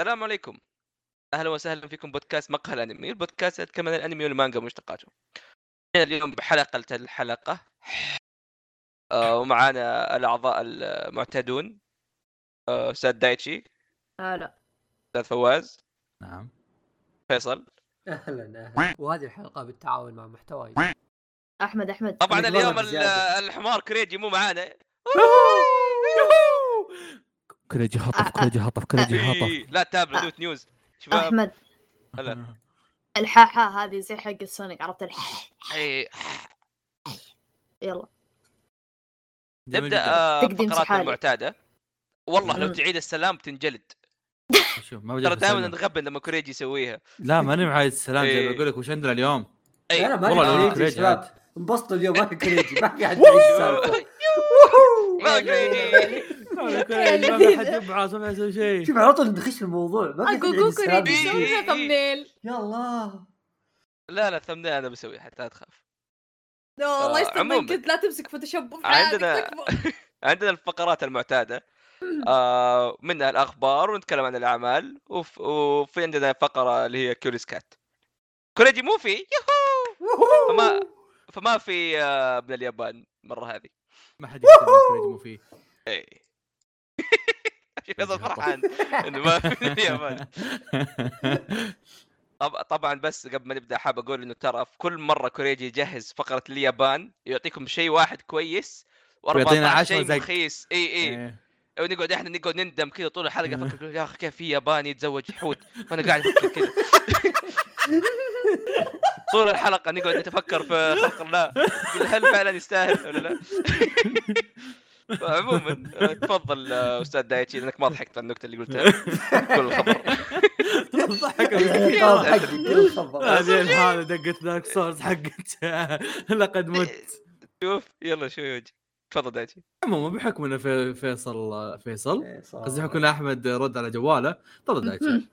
السلام عليكم. أهلا وسهلا فيكم بودكاست مقهى الأنمي. البودكاست يتكلم عن الأنمي والمانجا ومشتقاته. اليوم بحلقة الحلقة. آه ومعانا الأعضاء المعتادون آه، أستاذ دايتشي. هلا. أستاذ فواز. نعم. فيصل. أهلا أهلا. وهذه الحلقة بالتعاون مع محتواي. أحمد أحمد. طبعا اليوم. الحمار كريجي مو معانا. كريجي خطف كريجي خطف كريجي إيه، خطف لا تتابع دوت نيوز شباب أحمد. هلا. الحاحة هذه زي حق سونيك عرفت؟ الح إيه، يلا. نبدأ. آه، فقراتنا سحالي. المعتادة. والله لو. تعيد السلام بتنجلد شوف ما ترى دائما. نغبن لما كوريجي يسويها. لا ماني معايد السلام زي إيه. ما أقول لك وش عندنا اليوم؟ اي أنا والله لو كريجي كريجي انبسطوا اليوم ما في كريجي ما في احد ما كريجي ما في حد يبعث ما يسوي شيء. شوف على طول نخش في الموضوع. ما في أحد يعيش أقول السالفة. كوريجي سوي لنا thumbnail. يا الله. لا لا thumbnail أنا بسويها حتى لا تخاف الله يستر عموماً. منك لا تمسك Photoshop عندنا-. عندنا الفقرات المعتادة. آه منها الأخبار ونتكلم عن الأعمال. وف... وفي عندنا فقرة اللي هي Curious Cat كوريجي مو في؟ يوهو فما فما في آه من اليابان المره هذه. ما حد يهتم كريجي مو فيه فيصل فرحان إنه ما في اليابان طب... طبعا بس قبل ما نبدأ حاب أقول إنه ترى في كل مرة كوريجي يجهز فقرة اليابان يعطيكم شيء واحد كويس ويعطينا و14 عشرة شيء. مخيس إي إي. إيه. ونقعد إحنا نقعد نندم كذا طول الحلقة. أفكر يا أخي كيف في ياباني يتزوج حوت؟ وأنا قاعد أفكر كذا. طول الحلقة نقعد نتفكر في خلق الله. هل فعلا يستاهل ولا لا؟ عموما تفضل أستاذ دايتشي لأنك ما ضحكت على النكتة اللي قلتها. كل الخبر ضحك. حقي كل الخبر هذه الحالة دقت دارك سورس حقت لقد مت. شوف يلا شو يوجي تفضل دايتشي. عموما بحكم إنه في فيصل فيصل. قصدي بحكم أحمد رد على جواله. تفضل دايتشي.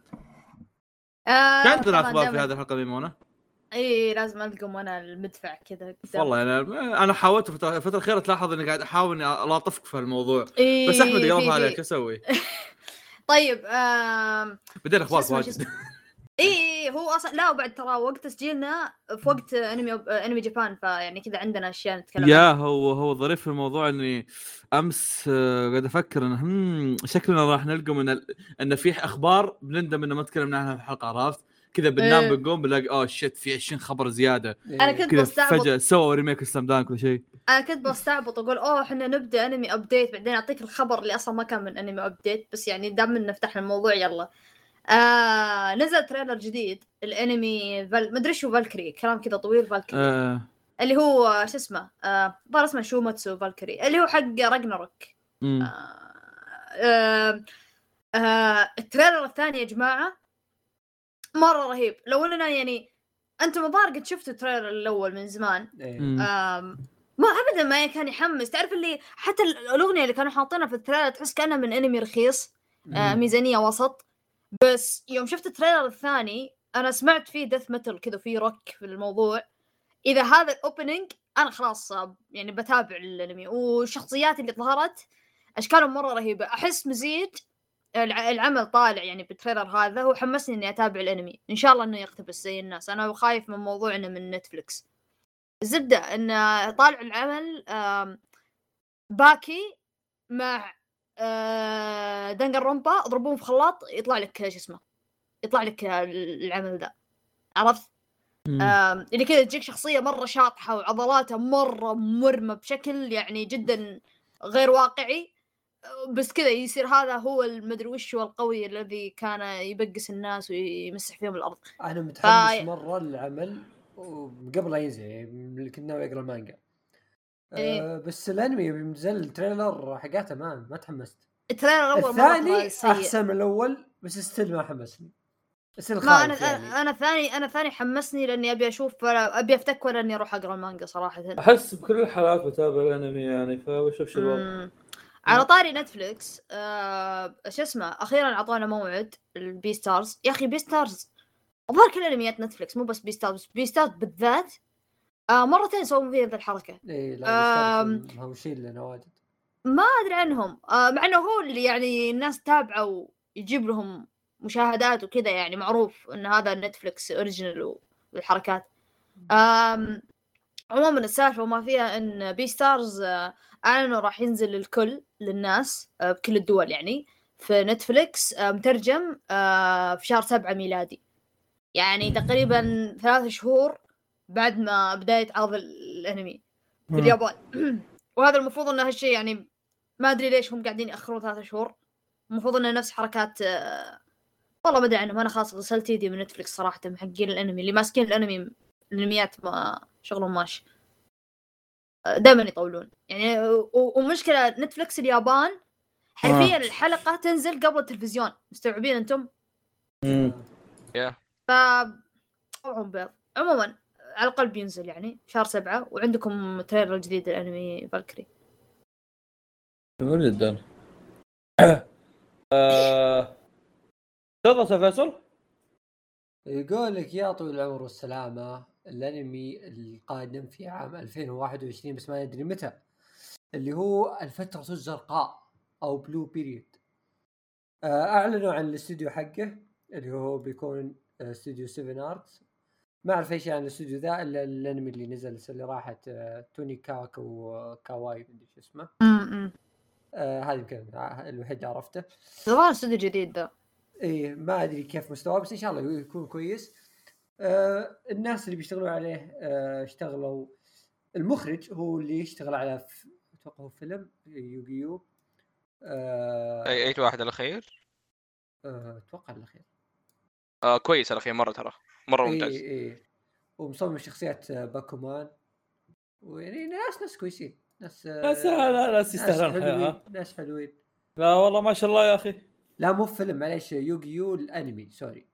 آه، كان عندنا طبعاً أخبار في هذه الحلقة ميمونة؟ اي لازم القم وأنا المدفع كذا. والله أنا أنا حاولت الفترة الأخيرة تلاحظ إني قاعد أحاول إني ألاطفك في الموضوع إيه، بس أحمد في- عليك أسوي؟ طيب آم، بدينا أخبار واجد؟ اي اي هو أصلا لا وبعد ترى وقت تسجيلنا في وقت أنمي أنمي جابان فيعني كذا عندنا أشياء نتكلم يا عنها. هو هو ظريف في الموضوع إني أمس آه، قاعد أفكر انه شكلنا راح نلقى من ال... إن في أخبار بنندم إنه ما تكلمنا عنها في الحلقة عرفت؟ كذا بننام إيه. بنقوم بنلاقي oh shit في 20 خبر زيادة أنا إيه. كنت كذا بستعبط فجأة سووا remake سلام دانك ولا شيء أنا كنت بستعبط أقول أوه إحنا نبدأ انمي update بعدين أعطيك الخبر اللي أصلا ما كان من انمي update بس يعني دام إن فتحنا الموضوع يلا آه نزل trailer جديد الانمي فال... مدري شو فالكري كلام كذا طويل فالكري آه اللي هو شو اسمه آه اسمه شوماتسو فالكري اللي هو حق Ragnarok مم. آه آه ال trailer الثاني يا جماعة مرة رهيب. لو إننا يعني أنتم الظاهر قد شفتوا ال trailer الأول من زمان. إيه. ما ابدا ما كان يحمس. تعرف اللي حتى ال- الأغنية اللي كانوا حاطينها في ال trailer تحس كأنها من أنمي رخيص. آه مم. ميزانية وسط. بس يوم شفت ال trailer الثاني أنا سمعت فيه death metal كذا وفيه روك في الموضوع. إذا هذا ال opening أنا خلاص آه، يعني بتابع الأنمي. والشخصيات اللي ظهرت أشكالهم مرة رهيبة. أحس مزيج العمل طالع يعني بال trailer هذا هو حمسني إني أتابع الأنمي. إن شاء الله إنه يقتبس زي الناس. أنا خايف من موضوع إنه من Netflix الزبده إن طالع العمل Baki مع Danganronpa اضربوهم في خلاط يطلع لك شو اسمه يطلع لك العمل ذا. عرفت؟ اللي كذا تجيك شخصية مرة شاطحة وعضلاتها مرة مرمى بشكل يعني جدا غير واقعي. بس كذا يصير هذا هو المدري وش هو القوي الذي كان يبكس الناس ويمسح فيهم الأرض. أنا متحمس فا- مرة للعمل وقبل لا ينزل يعني كنت ناوي اقرا المانجا. إيه. آه بس الأنمي يوم نزل ال trailer حقاته ما ما تحمست ال trailer الأول الثاني أحسن من الأول بس still ما حمسني. ما خايف أنا يعني. أنا ثاني أنا ثاني حمسني لأني أبي أشوف ولا أبي افتك ولا إني أروح أقرأ المانجا صراحة. أحس بكل الحالات بتابع الأنمي يعني فبشوف شو الوضع مم. على طاري Netflix آه شو اسمه أخيرا اعطونا موعد ال Beastars. يا أخي Beastars الظاهر كل أنميات Netflix مو بس Beastars بس Beastars بالذات. آه مرتين سووا فيها ذا الحركة. آم. لا مهوشين لنا واجد. ما أدري عنهم. آه مع إنه هو اللي يعني الناس تابعه ويجيب لهم مشاهدات وكذا يعني معروف إن هذا Netflix original والحركات. أم عموما السالفة وما فيها إن Beastars اعلنوا راح ينزل للكل للناس آه، بكل الدول يعني في Netflix آه، مترجم آه، في شهر سبعة ميلادي. يعني تقريبا ثلاث شهور بعد ما بداية عرض الأنمي في اليابان. وهذا المفروض إنه هالشيء يعني ما أدري ليش هم قاعدين يأخرون ثلاثة شهور. المفروض إنه نفس حركات والله ما أدري عنهم. أنا خلاص غسلت يدي من نتفلكس صراحة محقين الأنمي اللي ماسكين الأنمي الأنميات ما شغلهم ماشي. دائما يطولون. يعني و- ومشكلة نتفلكس اليابان حرفيا الحلقة تنزل قبل التلفزيون. مستوعبين أنتم؟ مم. ف طبعهم بيض عموما على الأقل بينزل يعني شهر سبعة وعندكم تريلر جديد الانمي فالكري. جميل جدا آه، تفضل فيصل. يقول لك يا طويل العمر والسلامة الأنمي القادم في عام 2021 بس ما ندري متى اللي هو الفترة الزرقاء أو Blue Period أعلنوا عن الاستوديو حقه اللي هو بيكون آه، استوديو 7 Arcs ما أعرف اي شيء عن الاستوديو ذا إلا الأنمي اللي نزل اللي راحت آه، Tonikaku Kawaii مدري شو اسمه. آه، هذا يمكن الوحيد اللي عرفته. استوديو جديد ذا. إيه ما أدري كيف مستواه بس إن شاء الله يكون كويس. آه الناس اللي بيشتغلون عليه آه اشتغلوا. المخرج هو اللي يشتغل على. أتوقع هو فيلم يوغيو. آه أي أي واحد الاخير آه، أتوقع الاخير آه كويس الاخير مرة ترى مرة ممتاز. إيه ومصمم شخصيات آه، باكومان. ويعني ناس ناس كويسين. ناس آه، ناس لا ناس يستاهلون الحياة ناس حلوين. لا والله ما شاء الله يا أخي. لا مو فيلم معليش. يوغيو الأنمي سوري.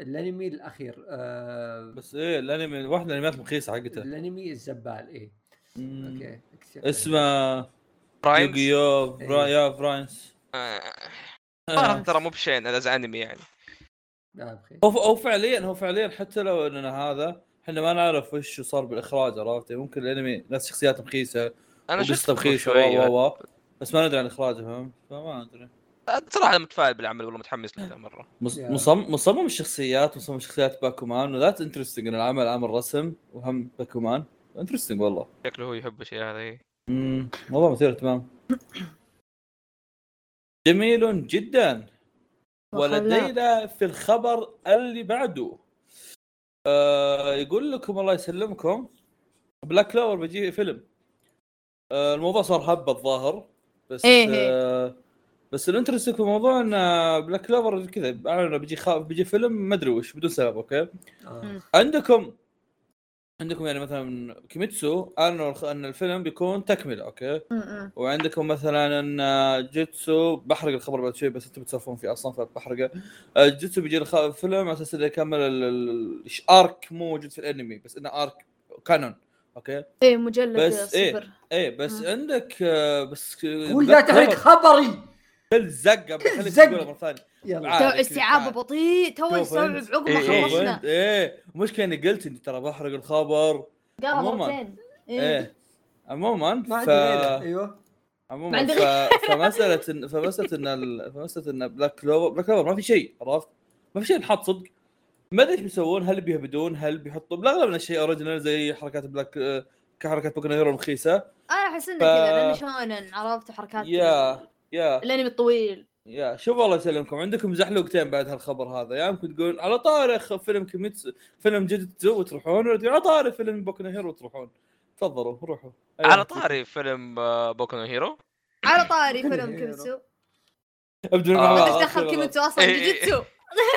الانمي الأخير آه بس إيه الانمي واحد من الانميات المخيسه حقته. الانمي الزبال إيه. مم. أوكي. اسمه برايمز؟ يوغيو برا... إيه. يا براينس آه، آه. ترى مو بشين هذا أنمي يعني. هو هو فعليا هو فعليا حتى لو إننا هذا إحنا ما نعرف وش صار بالإخراج عرفت؟ ممكن الانمي ناس شخصيات مخيسه أنا شفت و بس ما ندري عن اخراجه فهمت فما أدري. صراحة أنا متفائل بالعمل والله متحمس له مرة. مصمم مصمم الشخصيات مصمم شخصيات باكومان و that's interesting إن العمل عمل رسم وهم باكومان. interesting والله. شكله هو يحب الشيء هذا. امم والله مثير اهتمام. جميل جدا. ولدينا في الخبر اللي بعده. آه يقول لكم الله يسلمكم. Black Clover بيجي فيلم. آه الموضوع صار هبه الظاهر بس إيه إيه. آه بس ال interesting في الموضوع إن Black Clover كذا اعلنوا بيجي خا... بيجي فيلم ما أدري وش بدون سبب أوكي آه. عندكم عندكم يعني مثلا كيميتسو اعلنوا أن الفيلم بيكون تكملة أوكي م-م. وعندكم مثلا إن جيتسو بحرق الخبر بعد شوي بس أنتم بتسولفون فيه أصلا فبحرقه آه، جيتسو بيجي الخ- فيلم على أساس إنه يكمل ال- ال- ال arc مو موجود في الأنمي بس إنه arc canon أوكي إيه مجلد بس إيه. صفر إيه بس مم. عندك آه، بس قول لا تحرق خبري كل زقة خليك زق. تقولها مرة ثانية. يلا. عادي، استيعابه كذا. بطيء تو يستوعب. عقب ما إيه، إيه. خلصنا إيه مشكلة إني قلت إني ترى بحرق الخبر. قالها عموماً. مرتين. إيه. عموما ما ف... أيوه. ما عموما ف... فمسألة إن... فمسألة إن ال... فمسألة إن Black Clover Black Clover ما في شيء عرفت؟ ما في شيء انحط صدق. ما أدري إيش بيسوون هل بيهبدون هل بيحطوا بالاغلب انه شيء original زي حركات Black آه، كحركات بوكو هيرو المخيسه أنا أحس إنه ف- كذا لأنه شونن عرفت؟ حركات يا. يا الانمي الطويل يا شوف الله يسلمكم عندكم زحلوقتين بعد هالخبر هذا يا يمكن تقولون على طاري فيلم كيميتسو فيلم جيتسو وتروحون على طاري فيلم بوكو هيرو وتروحون تفضلوا روحوا أي على. طاري فيلم آه، بوكو هيرو على طاري فيلم. كيميتسو ابدوا آه. ما بعض. دخل كيميتسو أصلا إيه، إيه. جوجيتسو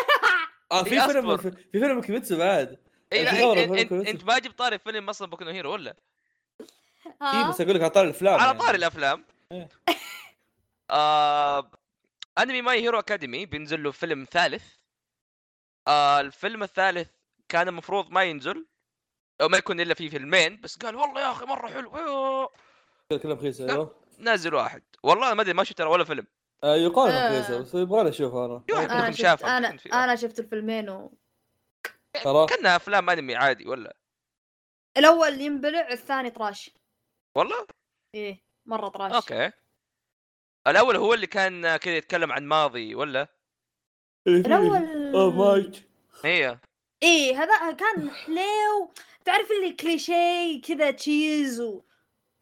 آه في إيه، فيلم. في فيلم كيميتسو بعد اي لا انت ما جبت طاري فيلم أصلا بوكو هيرو ولا؟ اي بس أقول لك على طاري الأفلام على يعني. طاري الأفلام إيه. آه انمي My Hero Academy بينزل له فيلم ثالث. آه الفيلم الثالث كان المفروض ما ينزل أو ما يكون إلا فيه فيلمين بس قال والله يا أخي مرة حلو. أيوه. كلها رخيصه أيوه نازل واحد. والله ما أدري ما شفت ترى ولا فيلم. آه، يقال انها آه. رخيصه بس يبغى أشوف أنا. في واحد أنا شفت أنا في- أنا شفت الفيلمين و... ترى؟ كأنها أفلام أنمي عادي ولا؟ الأول ينبلع الثاني طراش. والله؟ إيه مرة طراش. أوكي. الأول هو اللي كان كذا يتكلم عن ماضي ولا؟ الأول اوه مايك. هي. إيه هذا كان حليو. تعرف اللي كليشيه كذا cheesy و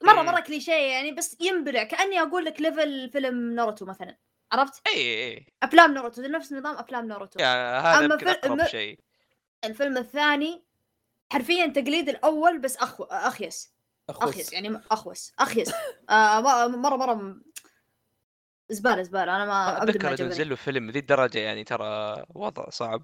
مرة. مرة كليشيه يعني بس ينبلع. كأني أقول لك level فيلم ناروتو مثلا. عرفت؟ اي اي أفلام ناروتو نفس نظام أفلام ناروتو. يا هذا أما يمكن في- أقرب الم- شيء. الفيلم الثاني حرفيا تقليد الأول بس أخو... أخيس. أخيس يعني أخوس. أخيس. آه مره مرة زبالة زبالة. أنا ما أتذكر ينزل له فيلم ذي الدرجة يعني ترى وضع صعب.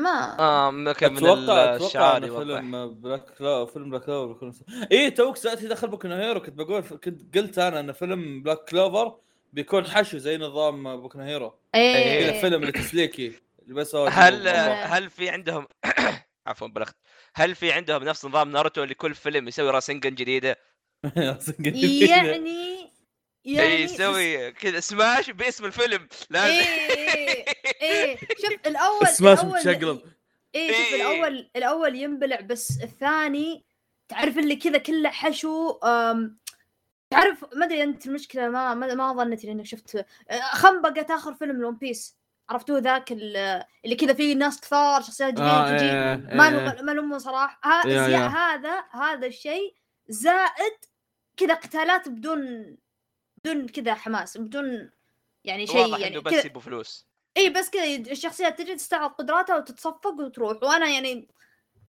ما. آه ممكن من أتوقع أتوقع فيلم بلاك لا فيلم بلاك كلوفر يكون اي توك سالتني دخل بوكو هيرو كنت بقول كنت قلت أنا إن فيلم بلاك كلوفر بيكون حشو زي نظام بوكو هيرو. إيه. كذا فيلم التسليكي اللي بس هو هل لا. هل في عندهم عفوا بلغت هل في عندهم نفس نظام ناروتو اللي كل فيلم يسوي راسنجن جديدة؟ يعني اي يعني يسوي كذا smash باسم الفيلم لازم إيه إيه شوف الأول سماش الأول- متشقلب. إيه شوف إيه. الأول الأول ينبلع بس الثاني تعرف اللي كذا كله حشو أم تعرف ما أدري أنت المشكلة ما ما, ما ظنيت إنك شفت آه، خنبقة آخر فيلم ون بيس عرفتوه ذاك ال- اللي كذا فيه ناس كثار شخصيات جديدة آه، تجي إيه، ما إيه. لهم ما لهم صراحة ها. هذا هذا الشيء زائد كذا قتالات بدون بدون كذا حماس بدون يعني شيء واضح يعني إنه بس يبوا فلوس. إي بس كذا الشخصيات تجي تستعرض قدراتها وتتصفق وتروح. وأنا يعني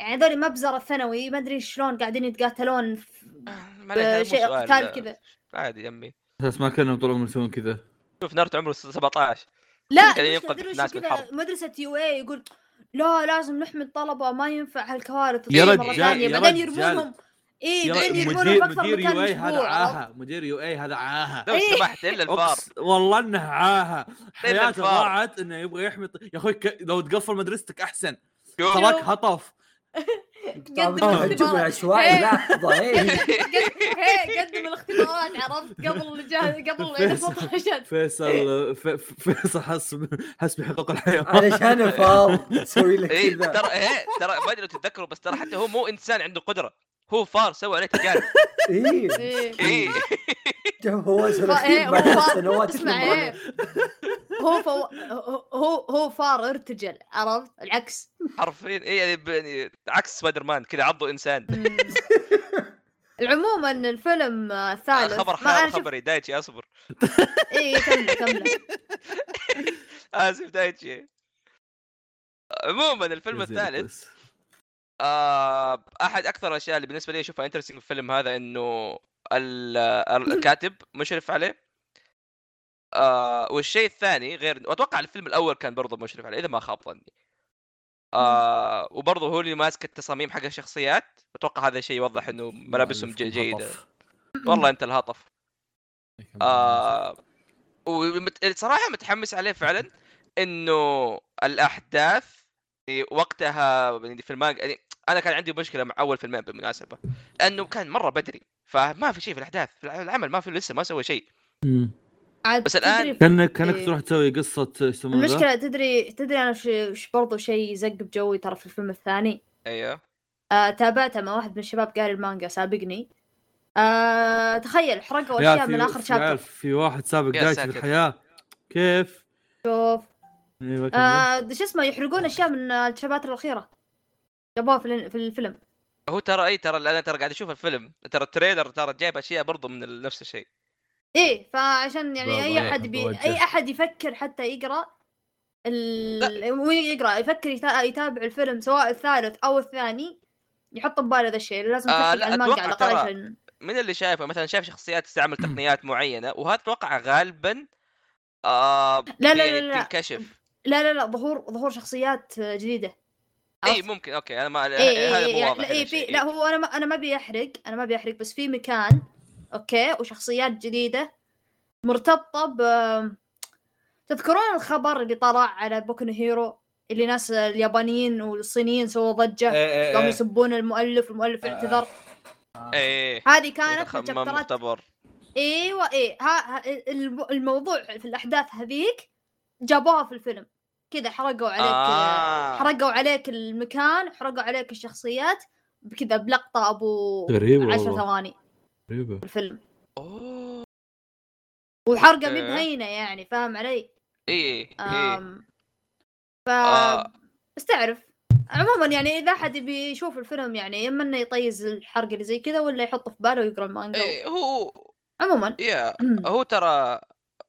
يعني هذول مبزر الثانوي ما أدري شلون قاعدين يتقاتلون في- سؤال، قتال كذا. عادي يا أمي. بس ما كانوا طول عمرهم يسوون كذا. شوف ناروتو عمره 17 لا كذا. مدرسة UA يقول لا لازم نحمي الطلبة ما ينفع هالكوارث. يا رجال- بعدين رجال. يرمونهم. اي مدير مدير UA هذا؟ عاهة. مدير UA هذا عاهة. لو إيه. سمحت الا الفار. والله إنه عاهة. حياته الفار. ضاعت إنه يبغى يحمي يا أخوي ك... لو تقفل مدرستك أحسن. تراك هطف. قدم عشوائي إيه. لحظه إيه هي قدم الاختبارات عرفت؟ قبل الجهاز قبل فيصل. 14 فيصل ف... ف- فيصل حس حس بحقوق الحيوان علشان فار أسوي لك كذا. ترى إيه ترى ما أدري لو تتذكروا بس ترى حتى هو مو إنسان عنده قدرة. هو فار سوى عليه تجارب. إيه. إيه. اي هو إيه، سنتين هو فار- سنوات هو فو... هو هو فار ارتجل عرفت؟ العكس. حرفيا اي يعني يعني عكس سبايدر مان كذا عضه إنسان. عموما الفيلم الثالث خبر حار خبري دايتشي أصبر. اي كمله كمله آسف دايتشي. عموما الفيلم الثالث. آه أحد أكثر الأشياء اللي بالنسبة لي أشوفها interesting في الفيلم هذا إنه ال- الكاتب مشرف عليه. آه والشيء الثاني غير وأتوقع الفيلم الأول كان برضه مشرف عليه إذا ما خاب ظني. آه وبرضه هو اللي ماسك التصاميم حق الشخصيات. أتوقع هذا الشيء يوضح إنه ملابسهم جيدة. والله أنت الهطف. آه وصراحه متحمس عليه فعلا إنه الأحداث وقتها يعني في المانجا يعني أنا كان عندي مشكلة مع أول فيلمين بالمناسبة لأنه كان مرة بدري فما في شيء في الأحداث في العمل ما في لسه ما سوى شيء بس الآن تدري- كانك كأنك إيه. تروح تسوي قصة إيش يسمونه ذا؟ المشكلة تدري تدري أنا وش برضو شيء زق بجوي ترى في الفيلم الثاني أيوه آه تابعته مع واحد من الشباب قاري المانجا سابقني آه تخيل حرقوا يا أشياء في- من آخر chapter في واحد سابق chapter. في الحياة كيف؟ شوف أيوه كمل. آه شو اسمه يحرقون أشياء من ال chapter الأخيرة جابوها في ال- في الفيلم. هو ترى اي ترى أنا ترى قاعد أشوف الفيلم. ترى ال trailer ترى جايب أشياء برضو من نفس الشيء. إيه فعشان يعني أي أحد بي... أي أحد يفكر حتى يقرأ ال... مو يقرأ يفكر يتا... يتابع الفيلم سواء الثالث أو الثاني يحط بباله ذا الشيء. لازم آه، لا، على المانجا على أتوقع الأقل ترى- عشان من اللي شايفه مثلا شايف شخصيات تستعمل تقنيات معينة وهذا أتوقع غالبا آه لا، لا، لا، لا. تنكشف لا لا لا ظهور ظهور شخصيات جديدة. اي؟ ممكن okay أنا ما اي اي هذا اي مو واضح إيه في. لا هو أنا ما أنا ما بيحرق أنا ما بيحرق بس في مكان okay وشخصيات جديدة مرتبطة ب تذكرون الخبر اللي طلع على بوكو هيرو اللي ناس اليابانيين والصينيين سووا ضجة؟ إيه، قاموا يسبون المؤلف المؤلف اعتذر إيه. هذه كانت من شابترات إيوه إيه ها ها- الم- الموضوع في الأحداث هذيك جابوها في الفيلم. كذا حرقوا عليك آه. حرقوا عليك المكان حرقوا عليك الشخصيات بكذا بلقطة أبو غريبة عشر والله. ثواني غريبة في الفيلم أوه وحرقة. مي بهينة يعني فاهم علي؟ إيه إيه ف آه. بس تعرف عموما يعني إذا أحد يبي يشوف الفيلم يعني اما انه يطيز الحرق اللي زي كذا ولا يحطه في باله ويقرأ المانجا إيه هو عموما يا هو ترى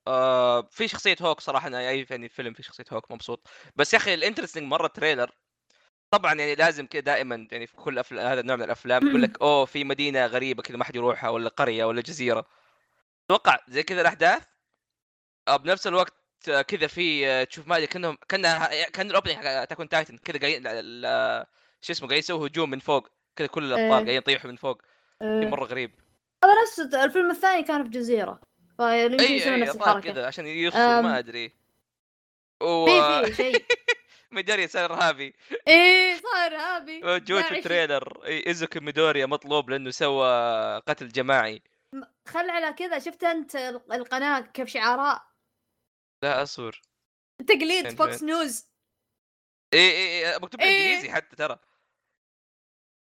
آه في شخصية هوك صراحة أنا أي يعني فيلم في شخصية هوك مبسوط. بس يا أخي ال interesting مرة trailer. طبعا يعني لازم كذا دائما يعني في كل أفل... هذا النوع من الأفلام يقول لك أوه في مدينة غريبة كذا ما حد يروحها ولا قرية ولا جزيرة. أتوقع زي كذا الأحداث آه بنفس الوقت كذا في آه، تشوف ما أدري كأنهم كأنها كأن ال opening حق Attack Titan كذا قاعدين شو اسمه قاعد يسوي هجوم من فوق. كذا كل الأبطال إيه. قاعدين يطيحوا من فوق. آه، مرة غريب. هذا نفس الفيلم الثاني كان في جزيرة. فيمكن يسوي نفس الحركة. كذا عشان يخسر أم. ما أدري. و في في شيء. ميدوريا صار ارهابي إيه صار ارهابي. موجود في داعش. ال trailer إي، إيزوكي ميدوريا مطلوب لأنه سوى قتل جماعي. خل على كذا شفت أنت ال- القناة كيف شعارها لا أصبر. تقليد فوكس؟ نيوز إي إي إي مكتوب إيه. بالإنجليزي حتى ترى.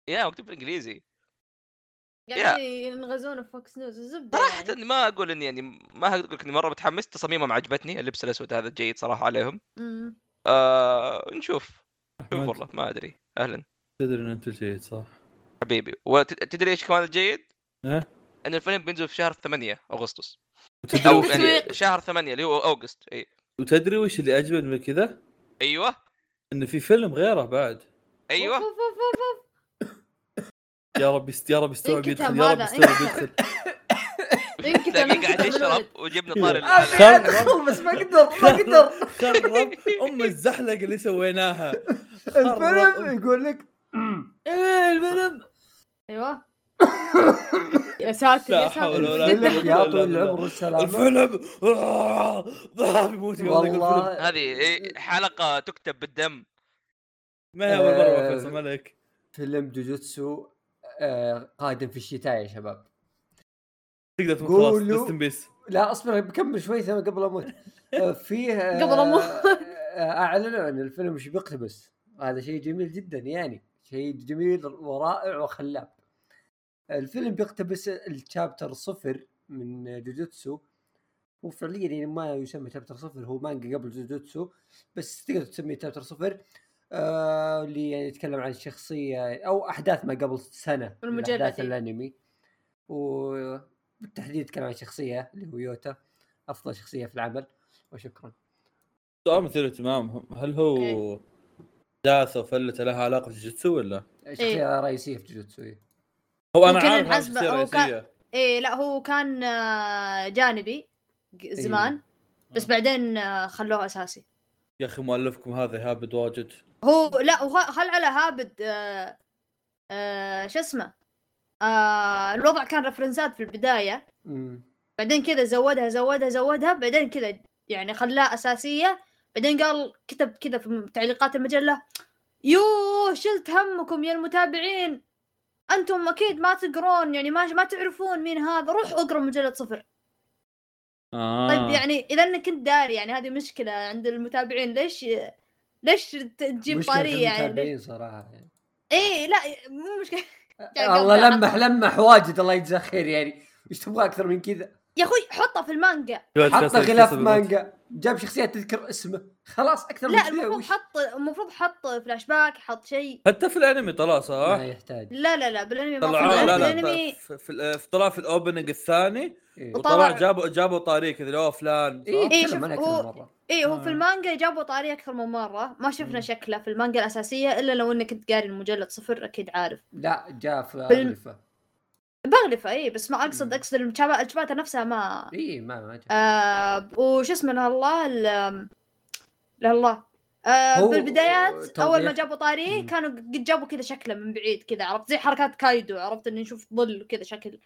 يا مكتوب بالإنجليزي. يعني ينغزون في فوكس نيوز الزبده صراحة يعني. ما أقول إني يعني ما أقول لك إني مرة متحمس تصاميمهم عجبتني اللبس الأسود هذا جيد صراحة عليهم مم. آه نشوف شوف والله ما أدري أهلا تدري إن أنت جيد صح؟ حبيبي وتدري إيش كمان الجيد؟ إيه؟ إن الفيلم بينزل في شهر 8 أغسطس وتدري أو يعني. شهر 8 اللي هو August إي وتدري وش اللي أجمل من كذا؟ أيوه انه في فيلم غيره بعد أيوه يا رب يست... يا رب يستوعب يدخل يا رب يستوعب يدخل. تمام قاعد يشرب. وجبنا طار ادخل بس ما أقدر ما أقدر خرب أم الزحلقه اللي سويناها. الفيلم يقول لك إيه الفيلم. أيوه. يا ساتر يا ساتر. يا طويل. العمر والسلامه الفيلم. آه، آه، بيموت الفيلم. والله. هذه حلقة تكتب بالدم. ما هي آه، فيصل ملك. فيلم جوجوتسو آه، قادم في الشتاء يا شباب. تقدر تقول خلاص rest peace لا اصبر بكمل شوي ثم قبل أموت. آه، فيه آه، قبل أموت. آه، أعلنوا ان الفيلم مش بيقتبس. هذا شيء جميل جدا يعني. شيء جميل ورائع وخلاب. الفيلم بيقتبس ال chapter صفر من جوجوتسو. وفعليا يعني ما يسمى chapter صفر هو مانجا قبل جوجوتسو بس تقدر تسميه chapter صفر. آه اللي يعني يتكلم عن الشخصيه أو أحداث ما قبل سنة من المجلد، أحداث إيه. الأنمي وبالتحديد يتكلم عن شخصية اللي هو يوتا أفضل شخصية في العمل وشكرا سؤال مثير اهتمام هل هو okay. داث وفلته لها علاقة بجوجيتسو ولا؟ شخصية رئيسية في جوجوتسو إيه. هو أنا عارف شخصية هو كان- رئيسية إيه لا هو كان آه، جانبي زمان بس بعدين آه، خلوه أساسي يا أخي مؤلفكم هذا هابد واجد هو لا هو خل على هابد آه آه شو اسمه آه الوضع كان رفرنسات في البداية. أمم. بعدين كذا زودها زودها زودها. بعدين كذا يعني خلاها أساسية. بعدين قال كتب كذا في تعليقات المجلة يوه شلت همكم يا المتابعين. أنتم أكيد ما تقرون يعني ما ما تعرفون مين هذا. روح اقرأ مجلة صفر. آه. طيب يعني إذا انك كنت داري يعني هذه مشكلة عند المتابعين ليش ليش تجيب طاريه يعني المتابعين صراحة يعني. إيه لا مو مشكلة. الله لمح لمح واجد الله يجزاه خير يعني. إيش تبغى أكثر من كذا؟ يا أخوي حطها في المانجا. دلوقتي حط فيصل غلاف مانجا. جاب شخصيات تذكر اسمه. خلاص أكثر من لا كذا المفروض وش؟ حط المفروض حط فلاش باك حط شيء. حتى في الأنمي طلع صح؟ ما يحتاج. لا لا لا بالأنمي ما طلعوا في. لا بالأنمي لا في, طلع في الأوبننج الثاني إيه. وطلع- جابوا جابوا طريق كذا اللي هو فلان إيه، تكلم شوف، هو- إيه هو آه. في المانجا جابوا طاري أكثر من مرة ما شفنا مم. شكله في المانجا الأساسية إلا لو إنك كنت قاري المجلد صفر أكيد عارف لا جاء في بال- أغلفة بغلفه اي بس ما أقصد مم. أقصد الشباتة نفسها ما اي ما ما جاء آه وش اسمه له الله ال- له الله آه بالبدايات أول ما. جابوا طاريه. كانوا قد جابوا كذا شكله من بعيد كذا عرفت زي حركات كايدو عرفت إني نشوف ظل وكذا شكل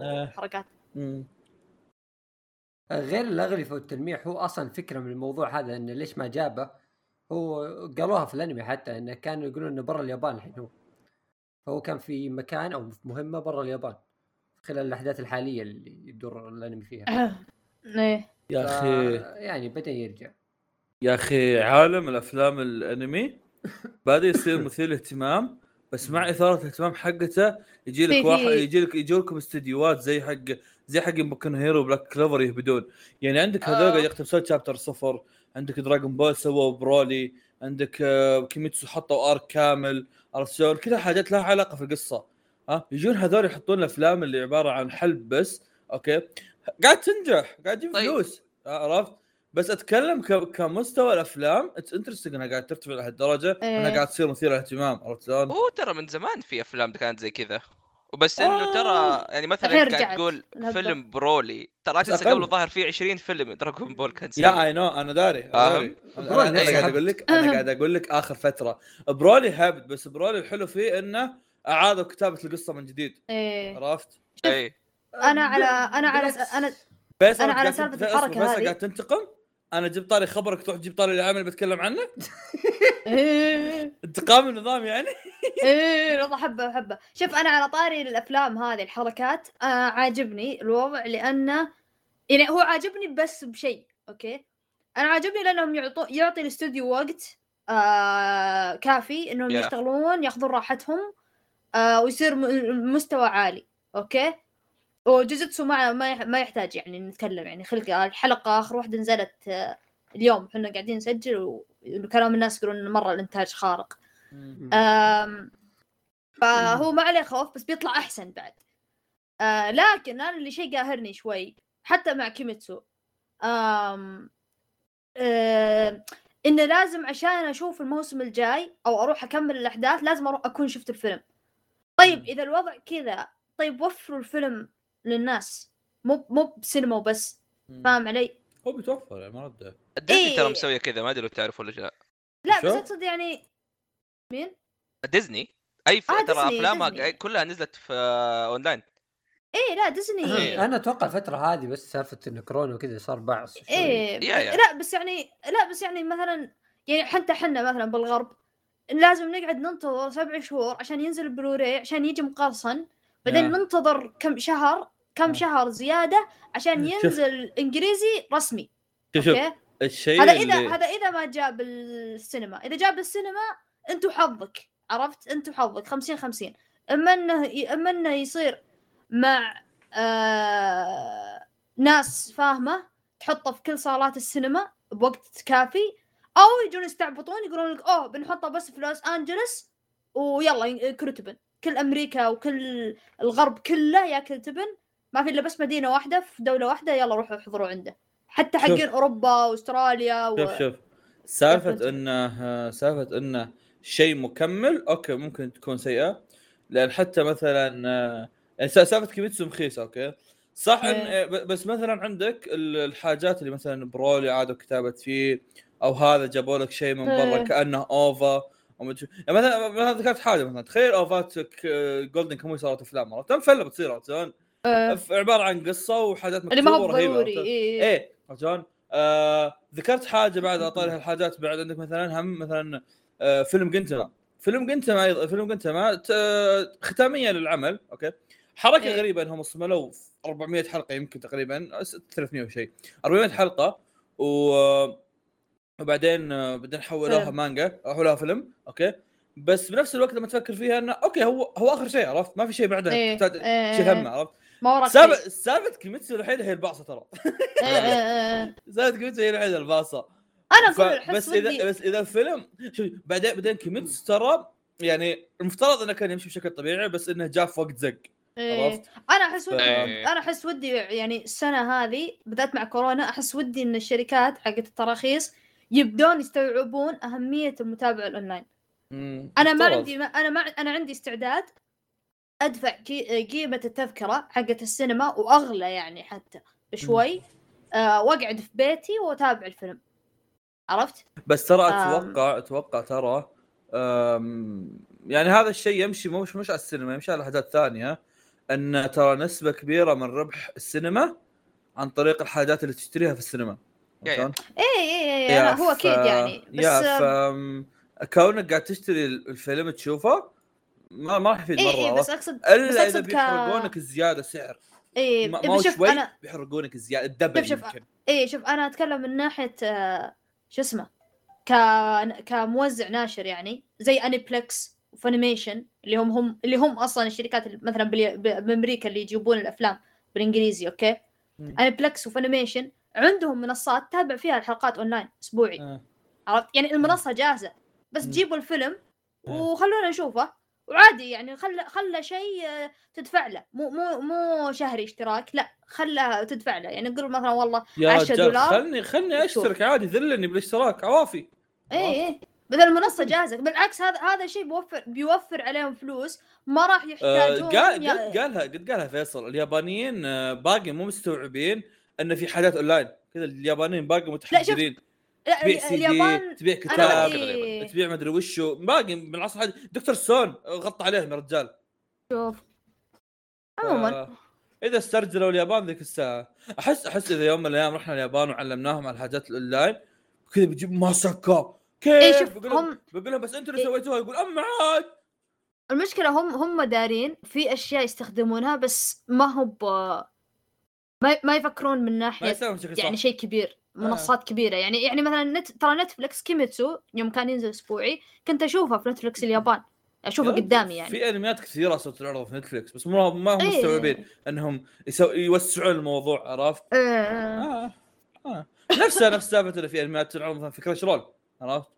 آه. حركات مم. غير الاغلفه والتلميح هو أصلا فكرة من الموضوع هذا إنه ليش ما جابه؟ هو قالوها في الأنمي حتى إنه كانوا يقولون إنه برا اليابان الحين هو. فهو كان في مكان أو في مهمة برا اليابان خلال الأحداث الحالية اللي يدور الأنمي فيها. إيه. يا أخي. يعني بدأ يرجع. يا أخي عالم الأفلام الأنمي بدا يصير مثير للاهتمام بس مع إثارة الاهتمام حقته يجي لك واحد يجي لك يجي لكم استديوهات زي حق زي حق بوكو نو هيرو وبلاك كلوفر يهبدون يعني عندك هذول آه. قاعد يقتبسون chapter صفر عندك دراغون بول سوبر برولي عندك آه، كيميتسو حطوا arc كامل عرفت شلون كلها حاجات لها علاقة في القصة ها يجون هذول يحطون الأفلام اللي عبارة عن حلب بس okay قاعد تنجح قاعد تجيب طيب. فلوس عرفت بس أتكلم ك... كمستوى الأفلام it's interesting إنها قاعد ترتفع لهالدرجة إنها إيه. قاعد تصير مثيرة للاهتمام عرفت شلون؟ هو ترى من زمان في أفلام كانت زي كذا وبس إنه آه. ترى يعني مثلا الحين انت قاعد رجعت تقول. فيلم برولي ترى بس تنسى أقل. قبل ظهر فيه 20 فيلم دراغون بول كان يا اي no أنا داري أنا فاهم؟ داري أنا برولي أنا نفسه قاعد. أقول لك أنا قاعد أقول لك آخر فترة برولي هبد بس برولي الحلو فيه إنه أعادوا كتابة القصة من جديد إيه عرفت؟ اي أنا على أنا على. أنا فيصل أنا على سالفة الحركة هذه. قاعد تنتقم أنا جبت طاري خبرك تروح تجيب طاري العمل اللي بتكلم عنه؟ إيه. انتقام النظام يعني؟ إيه والله حبه حبه. شوف أنا على طاري الأفلام هذه الحركات آه عاجبني الوضع لأنه يعني هو عاجبني بس بشيء أوكي؟ أنا عاجبني لأنهم يعطوا يعطي الاستوديو وقت آه كافي إنهم Yeah. يشتغلون ياخذون راحتهم آه ويصير م- مستوى عالي okay؟ وجوجيتسو ما ما ما يحتاج يعني نتكلم يعني خلق الحلقة آخر واحدة نزلت آه اليوم. إحنا قاعدين نسجل وكلام الناس يقولون مرة الإنتاج خارق. فهو ما عليه خوف بس بيطلع أحسن بعد. آه لكن أنا اللي شيء قاهرني شوي حتى مع كيميتسو. أم آه إنه لازم عشان أشوف الموسم الجاي أو أروح أكمل الأحداث لازم أروح أكون شفت الفيلم. طيب. إذا الوضع كذا طيب وفروا الفيلم للناس مو مو بسينما وبس فاهم علي؟ هو بيتوفر يعني ما رده ديزني ترى إيه. مسوية كذا ما أدري لو تعرف ولا لا لا بس؟ أقصد يعني مين؟ ديزني أي ف... آه، ترى افلامها. كلها نزلت في أونلاين إيه لا ديزني إيه. أنا أتوقع الفترة هذه بس سالفة انه كورونا وكذا صار بعص شوي. إيه يا- يا. لا بس يعني لا بس يعني مثلا يعني حتى حنا مثلا بالغرب لازم نقعد ننتظر سبع شهور عشان ينزل البلوراي عشان يجي مقرصن بعدين. ننتظر كم شهر كم آه. شهر زيادة عشان شوف. ينزل إنجليزي رسمي. شوف شوف okay؟ الشيء هذا إذا اللي هذا إذا ما جاء بالسينما إذا جاء بالسينما انت وحظك عرفت؟ انت وحظك 50 50 إما إنه إما إنه يصير مع آه ناس فاهمة تحطه في كل صالات السينما بوقت كافي أو يجون يستعبطون يقولون لك أوه بنحطه بس في لوس أنجلس ويلا ياكلوا تبن. كل أمريكا وكل الغرب كله ياكل تبن ما في إلا بس مدينة واحدة في دولة واحدة يلا روحوا احضروا عنده. حتى. حقين أوروبا واستراليا و... شوف شوف. سالفة إنه سالفة إنه شيء مكمل okay ممكن تكون سيئة. لأن حتى مثلا يعني سالفة كيميتسو مخيسه okay. صح إن إيه. بس مثلا عندك ال- الحاجات اللي مثلا برولي عادوا كتابة فيه أو هذا جابوا لك شيء من برا إيه. كأنه OVA. يعني مثلا مثلا ذكرت حاجة مثلا تخيل OVA ات جولدن كاموي صارت أفلام مرة تم فله بتصير عرفت شلون؟ آه، عبارة عن قصة وحاجات اللي ما هو ضروري؟ إيه. إيه عرفت شلون؟ آه ذكرت حاجة بعد اطاري هالحاجات بعد عندك مثلا هم مثلا آه فيلم جنتما فيلم جنتما أيضا فيلم جنتما ختامية للعمل okay حركة إيه. غريبة إنهم صملوا 400 حلقة يمكن تقريبا 300 وشيء 400 حلقة و وبعدين آه، بعدين حولوها. مانجا حولوها فيلم okay بس بنفس الوقت لما تفكر فيها إنه okay هو هو آخر شيء عرفت ما في شيء بعده إيه، تحتاج إيه، شيء همه عرفت ما وراك سالفه. سالفة كيميتسو الوحيدة هي البعصه ترى إيه، إيه، إيه. سالفة كيميتسو هي الوحيدة البعصة أنا ف... أقول بس ودي اذا بس إذا الفيلم شوف بعدين بعدين كيميتسو ترى يعني المفترض إنه كان يمشي بشكل طبيعي بس إنه جاء في وقت زق إيه. أنا أحس ودي إيه. أنا أحس ودي يعني السنة هذه بدأت مع كورونا أحس ودي إن الشركات حقت التراخيص يبدون يستوعبون أهمية المتابعة الأونلاين مم، أنا ما. عندي ما أنا ما أنا عندي استعداد أدفع قيمة التذكرة حقت السينما وأغلى يعني حتى شوي آه وأقعد في بيتي وأتابع الفيلم. عرفت؟ بس ترى. أتوقع أتوقع ترى يعني هذا الشيء يمشي مش مش على السينما يمشي على حاجات ثانية أن ترى نسبة كبيرة من ربح السينما عن طريق الحاجات اللي تشتريها في السينما؟ اي اي اي هو أكيد يعني بس يا ف كونك قاعد تشتري الفيلم تشوفه ما ما راح يفيد اي مرة عرفت؟ بس اقصد بس الا إذا أقصد ك- بيحرقونك زيادة سعر اي ما ما هو شوي أنا بيحرقونك زيادة ال double شوف شوف اي شوف أنا أتكلم من ناحية آه، شو اسمه ك كموزع ناشر يعني زي انيبلكس وفانيميشن اللي هم هم اللي هم أصلا الشركات اللي مثلا بالي- ب- بأمريكا اللي يجيبون الأفلام بالإنجليزي okay. انيبلكس وفانيميشن عندهم منصات تتابع فيها الحلقات أونلاين أسبوعي آه. عرفت يعني المنصة جاهزة بس. جيبوا الفيلم آه. وخلونا نشوفه وعادي يعني خلى خلى شيء آه، تدفع له مو مو مو شهري اشتراك لا خلى تدفع له يعني نقول مثلا والله يا 10 رجال دولار خلني خلني اشترك عادي ذلني بالاشتراك عوافي. اي اي بدل المنصه جاهزه بالعكس هذا هذا شيء بيوفر بيوفر عليهم فلوس. ما راح آه، يحتاجون قال قالها قد قالها فيصل. اليابانيين آه، باقي مو مستوعبين إن في حاجات أونلاين. كذا اليابانيين باقي متحجرين. لا تبيع سي اليابان دي تبيع كتاب إيه. تبيع مدري وشو. باقي من العصر الحديث دكتور ستون غطى عليهم يا رجال. شوف. عموما. آه، إذا استرجلوا اليابان ذيك الساعة. أحس أحس إذا يوم من الأيام رحنا اليابان وعلمناهم على الحاجات الأونلاين كذا بيجيب ماسكة. كيف؟ اي شوف بقول لهم هم بقول لهم بس أنتوا اللي إيه. سويتوها. يقول أم عاد. المشكلة هم هم دارين في أشياء يستخدمونها بس ما هو ب ما ما يفكرون من ما ناحيه يعني شيء كبير. منصات كبيرة يعني يعني مثلا نت ترى نتفلكس كيميتسو يوم كان ينزل أسبوعي كنت أشوفه في نتفلكس اليابان أشوفه يا قدامي يعني في أنميات كثيرة صارت تعرض في نتفلكس بس ما ما هم إيه. مستوعبين إنهم يسو... يوسعون الموضوع عرفت؟ آه. آه. آه. نفسها نفس سالفة اللي في أنميات تنعرض مثلا في كرانشي رول عرفت؟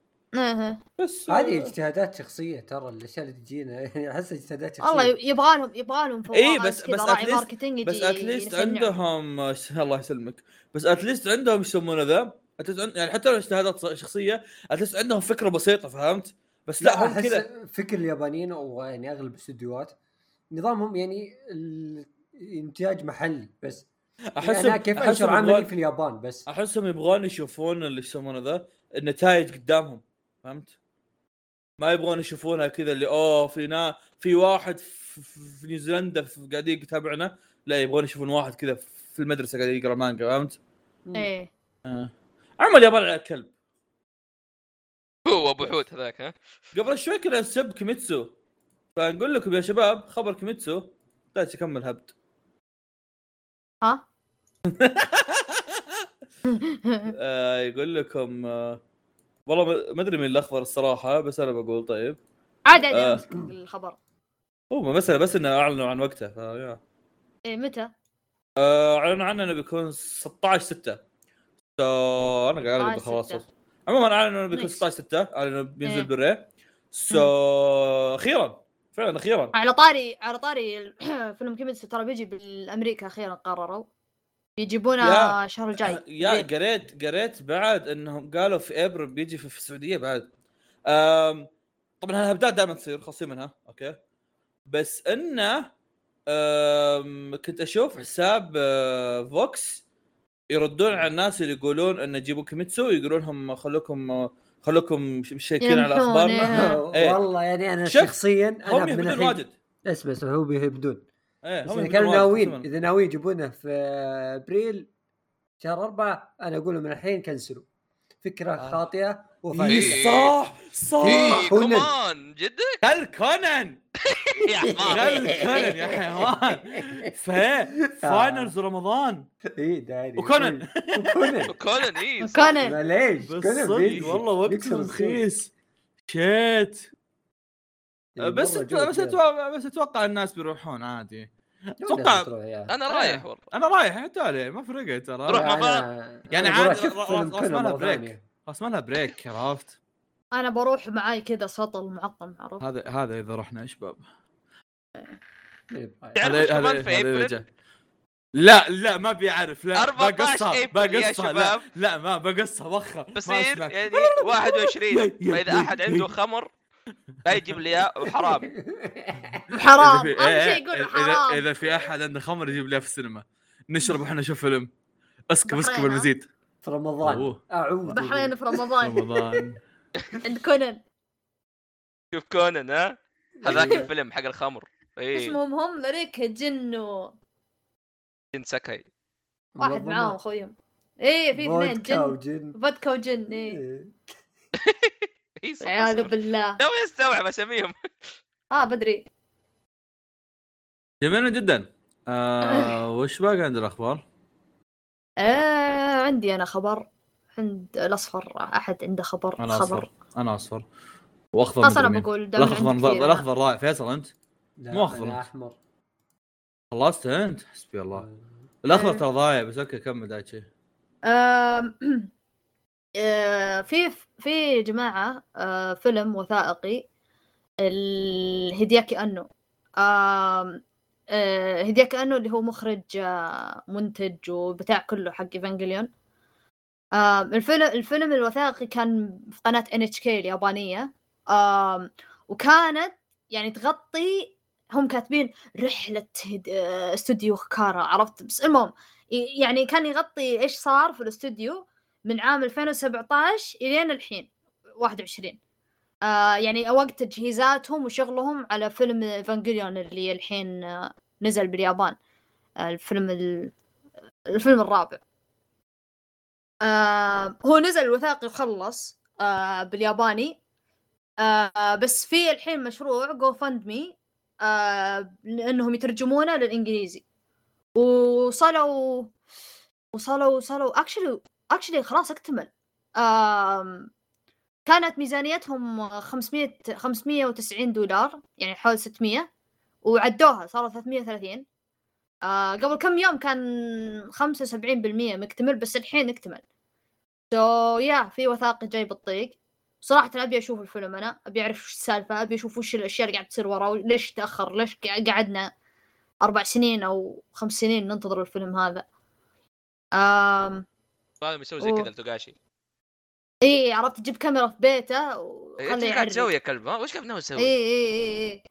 بس هذه آه. اجتهادات شخصية ترى الأشياء اللي تجينا. يعني احسها اجتهادات شخصية. والله يبغالهم يبغالهم إيه، فواز بس- بس راعي at least- marketing بس at least. عندهم الله يسلمك. بس at least عندهم إيش يسمونه ذا؟ at least عند- يعني حتى لو اجتهادات شخصية at least عندهم فكرة بسيطة فهمت؟ بس لا, لا هم أحس كذا. فكر اليابانيين ويعني أغلب الاستديوهات نظامهم يعني الانتاج محلي بس. يعني أنا كيف أنشر أحسهم عملي يبغون- في اليابان بس. أحسهم يبغون يشوفون اللي يسمونه ذا؟ النتائج قدامهم. فهمت؟ ما يبغون يشوفونها كذا اللي أوه في نا في واحد في, نيوزيلندا في- قاعد يتابعنا لا يبغون يشوفون واحد كذا في المدرسة قاعد يقرأ مانجا فهمت؟ إيه. آه. عمل اليابان على كلب هو أبو حوت هذاك ها؟ قبل شوي كنا نسب كيميتسو. فنقول لكم يا شباب خبر كيميتسو. لا تكمل هبد. ها؟ آه يقول لكم آه والله ما- أدري مين الاخبر الصراحة بس أنا بقول طيب عادي عادي آه. الخبر هو مسألة بس إنه أعلنوا عن وقته فيا إيه متى؟ آه، أعلنوا عنه إنه بيكون 16 6 so أنا قاعد أقول 16 خلاص. عموما أعلنوا إنه بيكون nice. 16 6 أعلنوا بينزل إيه. بالري so أخيرا فعلا أخيرا على طاري على طاري فيلم كيميتسو ترى بيجي بالأمريكا أخيرا قرروا يجيبونه يا- الشهر الجاي يا ليه؟ قريت قريت بعد إنهم قالوا في ابريل بيجي في, السعودية بعد أم طبعا هالهبدات دائما تصير خاصين منها أوكي بس إنه كنت أشوف حساب أه، فوكس يردون على الناس اللي يقولون انه جيبوا كيميتسو يقولون لهم خلوكم خلوكم مشيكين على أخبارنا إيه. إيه. والله يعني أنا شخصيا أنا هم من يهبدون الحين واجد اسمع اسمع هو بيهبدون إيه كانوا ناويين. إذا ناويين يجيبونه في أبريل شهر أربعة أنا أقول لهم من الحين كنسلوا. فكرة آه. خاطئة إيه، وفاشله صح صح. إيه كونان. كمان جدك؟ خل كونان. يا خل كونان يا حيوان. finals رمضان. اي داري. وكونان. وكونان. كونان إيه. صح. كونان معليش بس كونان. والله وقت. رخيص شيت. اللي بس بس أتوقع الناس بيروحون عادي. يا أنا رايح والله. أنا رايح حتى لي ما فرقت ترى. روح بعض. يعني عادي، راس مالها بريك. ثانية. خلاص ما لها بريك عرفت؟ أنا بروح معاي كذا سطل معقم معروف هذا هذا إذا رحنا إيش باب؟ إيه، تعرف هذا- هذا-. لا لا ما بيعرف لا 14 بقصها يا لا, شباب. لا ما بقصها وخر ما بصير يعني 21 يا- فإذا يا- أحد يا- عنده خمر لا يجيب لي إياه وحرام حرام. إذا في- أهم إيه، شيء يقول إذا- حرام. إذا في أحد عنده خمر يجيب لي في السينما. نشرب وإحنا نشوف فيلم. اسكب اسكب؟ المزيد في رمضان. أعوذ بحرين في رمضان. رمضان. عند كونان. شوف كونان ها؟ هذاك إيه. الفيلم حق الخمر. إيه. اسمهم هم ذريك جن و جن سكاي واحد معاهم اخويهم إيه في اثنين جن. وجن. فودكا وجن إيه. إيه. إي صح صح. بالله. تو يستوعب أساميهم. آه بدري. جميل جدا. آه وش باقي عند الأخبار؟ آه عندي أنا خبر. عند الأصفر أحد عنده خبر أنا خبر. أصفر. أنا أصفر. وأخضر خلاص مدري أنا مين. بقول الأخضر. الأخضر رائع فيصل أنت؟ مو أخضر. أنا أحمر. خلصت أنت؟ حسبي الله. الأخضر إيه. ترى ضايع بس أوكي كمل دايتشي آه، في في يا جماعة آه، فيلم وثائقي ل Hideaki Anno. آم، آه، Anno اللي هو مخرج آه، منتج وبتاع كله حق Evangelion آم، الفيلم الفيلم الوثائقي كان في قناة NHK اليابانية. آم، وكانت يعني تغطي هم كاتبين رحلة آه، استوديو كارا عرفت؟ بس المهم يعني كان يغطي إيش صار في الاستوديو. من عام 2017 إلين الحين 21 آه يعني وقت تجهيزاتهم وشغلهم على فيلم ايفانجليون اللي الحين آه نزل باليابان. آه الفيلم ال... الفيلم الرابع. آه هو نزل الوثائقي وخلص آه بالياباني. آه بس في الحين مشروع GoFundMe آه انهم يترجمونه للإنجليزي. وصلوا وصلوا وصلوا actually actually خلاص اكتمل. كانت ميزانيتهم 500 590 دولار يعني حول 600 وعدوها صاروا 330 آه قبل كم يوم كان 75% مكتمل بس الحين اكتمل. سو يا في وثائقي جاي بالطريق صراحة أبي أشوف الفيلم أنا أبي أعرف وش السالفة أبي أشوف وش الأشياء اللي قاعد تصير ورا وليش تأخر ليش قع- قعدنا أربع سنين أو خمس سنين ننتظر الفيلم هذا. آم لازم يسوي زي. كذا التوغاشي إيه عرفت تجيب كاميرا في بيته وخليه إيش قاعد تسوي يا كلب ها؟ وش قاعد ناوي تسوي؟ إيه إيه إيه إيه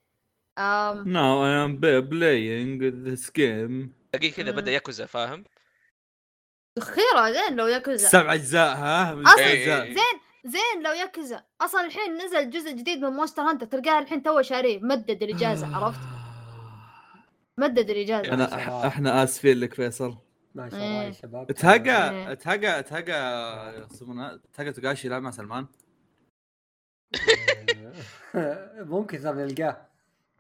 آم. Now I am be- playing this game. تلاقيه كذا. بدأ ياكوزا فاهم؟ خيرة زين لو ياكوزا. سبع أجزاء ها؟ إيه. زين زين لو ياكوزا. أصلا الحين نزل جزء جديد من Monster Hunter تلقاه الحين تو شاريه. مدد الإجازة عرفت؟ مدد الإجازة. أنا إحنا آسفين لك فيصل. ما شاء الله يا. شباب تهقى. تهقى تهقى يسمونها تهقى تقاشي يلعب مع سلمان. آه، ممكن صار نلقاه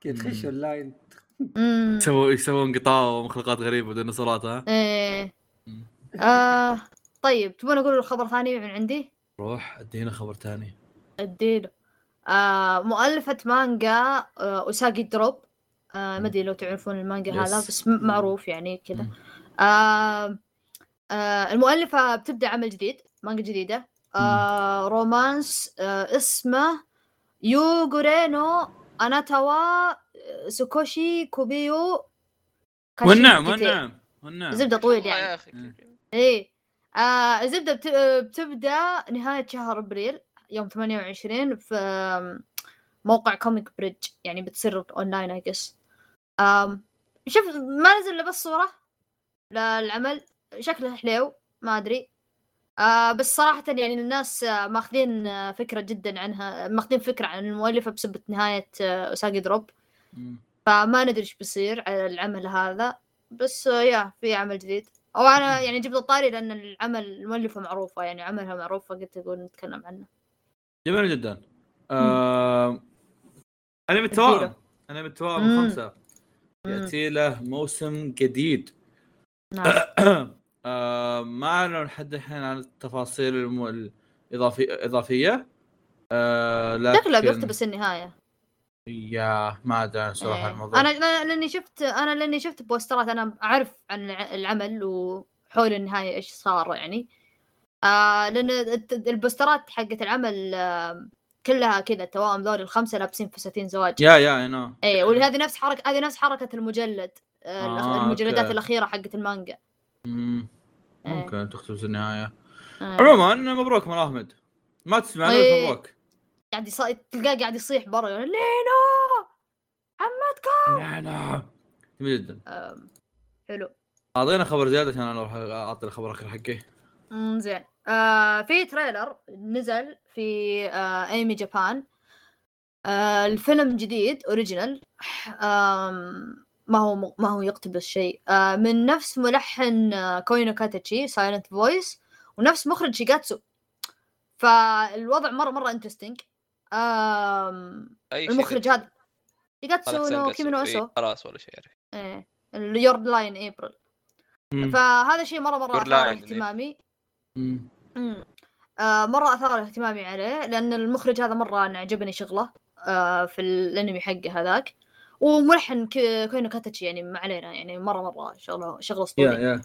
تخش. اونلاين يسوون يسوون قطاع ومخلوقات غريبة وديناصورات ها؟ إيه. آه. طيب تبون أقول خبر ثاني من عندي؟ روح ادينا خبر ثاني. اديله آه مؤلفة مانجا آه Usagi Drop. آه ما أدري لو تعرفون المانجا Yes. هذا بس معروف يعني كذا. آه آه المؤلفة بتبدأ عمل جديد مانجا جديدة. آه romance آه اسمه يوغورينو أناتاوا سوكوشي كوبيو. والنعم والنعم والنعم. زبدة طويل يعني. مم. إيه. آه الزبدة بت... بتبدأ نهاية شهر أبريل يوم 28 في موقع Comic Bridge يعني بتصير online I guess شوف ما نزل إلا بس صورة. للعمل. شكله حليو ما أدري. آه بس صراحة يعني الناس آه، ماخذين آه، فكرة جدا عنها ماخذين فكرة عن المؤلفة بسبة نهاية آه، أوساجي دروب. فما ندري إيش بيصير على العمل هذا. بس آه، يا في عمل جديد. أو أنا يعني جبت الطاري لأن العمل المؤلفة معروفة يعني عملها معروف فقلت أقول نتكلم عنه. جميل جدا. آه... انمي التوائم انمي التوائم مم. خمسة. يأتي له موسم جديد. نعم. آه... ما اعلنوا لحد الحين عن التفاصيل الم... الإضافية. اضافيه آه... لكن شكله بيقتبس النهاية. يا ما أدري عن صراحة إيه. الموضوع. أنا لأني شفت أنا لأني شفت بوسترات أنا أعرف عن الع- العمل وحول النهاية إيش صار يعني. آه لأن البوسترات حقت العمل آه كلها كذا توائم ذول الخمسة لابسين فساتين زواج. يا يا I know إيه وهذه نفس حركه هذه نفس حركة المجلد. آه آه، المجلدات أوكي. الأخيرة حقت المانجا. مم. ممكن تختبز النهاية. آه. عموما مبروك من أحمد. ما تسمع إيه. مبروك. قاعد يص... تلقاه قاعد يصيح برا لينو عمتكم لا جميل جدا. آم، حلو. أعطينا خبر زيادة عشان أنا أروح أعطي الخبر الأخير حقي. مم، زين. آه في تريلر نزل في آه ايمي جابان آه الفيلم جديد اوريجينال آم ما هو ما هو يقتبس شيء آه من نفس ملحن آه كوينو كاتاتشي سايلنت فويس ونفس مخرج شيغاتسو فالوضع مرة مرة انترستنج المخرج هذا شيغاتسو خلاص نو سنقص. كيمي نو إيه، اسو خلاص ولا شيء يعني. إيه اليورد لاين ابريل. فهذا شيء مرة مرة أثار Line، اهتمامي مم. مم. آه مرة أثار اهتمامي عليه لأن المخرج هذا مرة أنا عجبني شغله آه في الأنمي حقه هذاك وملحن كوينو كاتاتشي يعني ما علينا يعني مرة مرة شغله شغله يا أسطوري. يا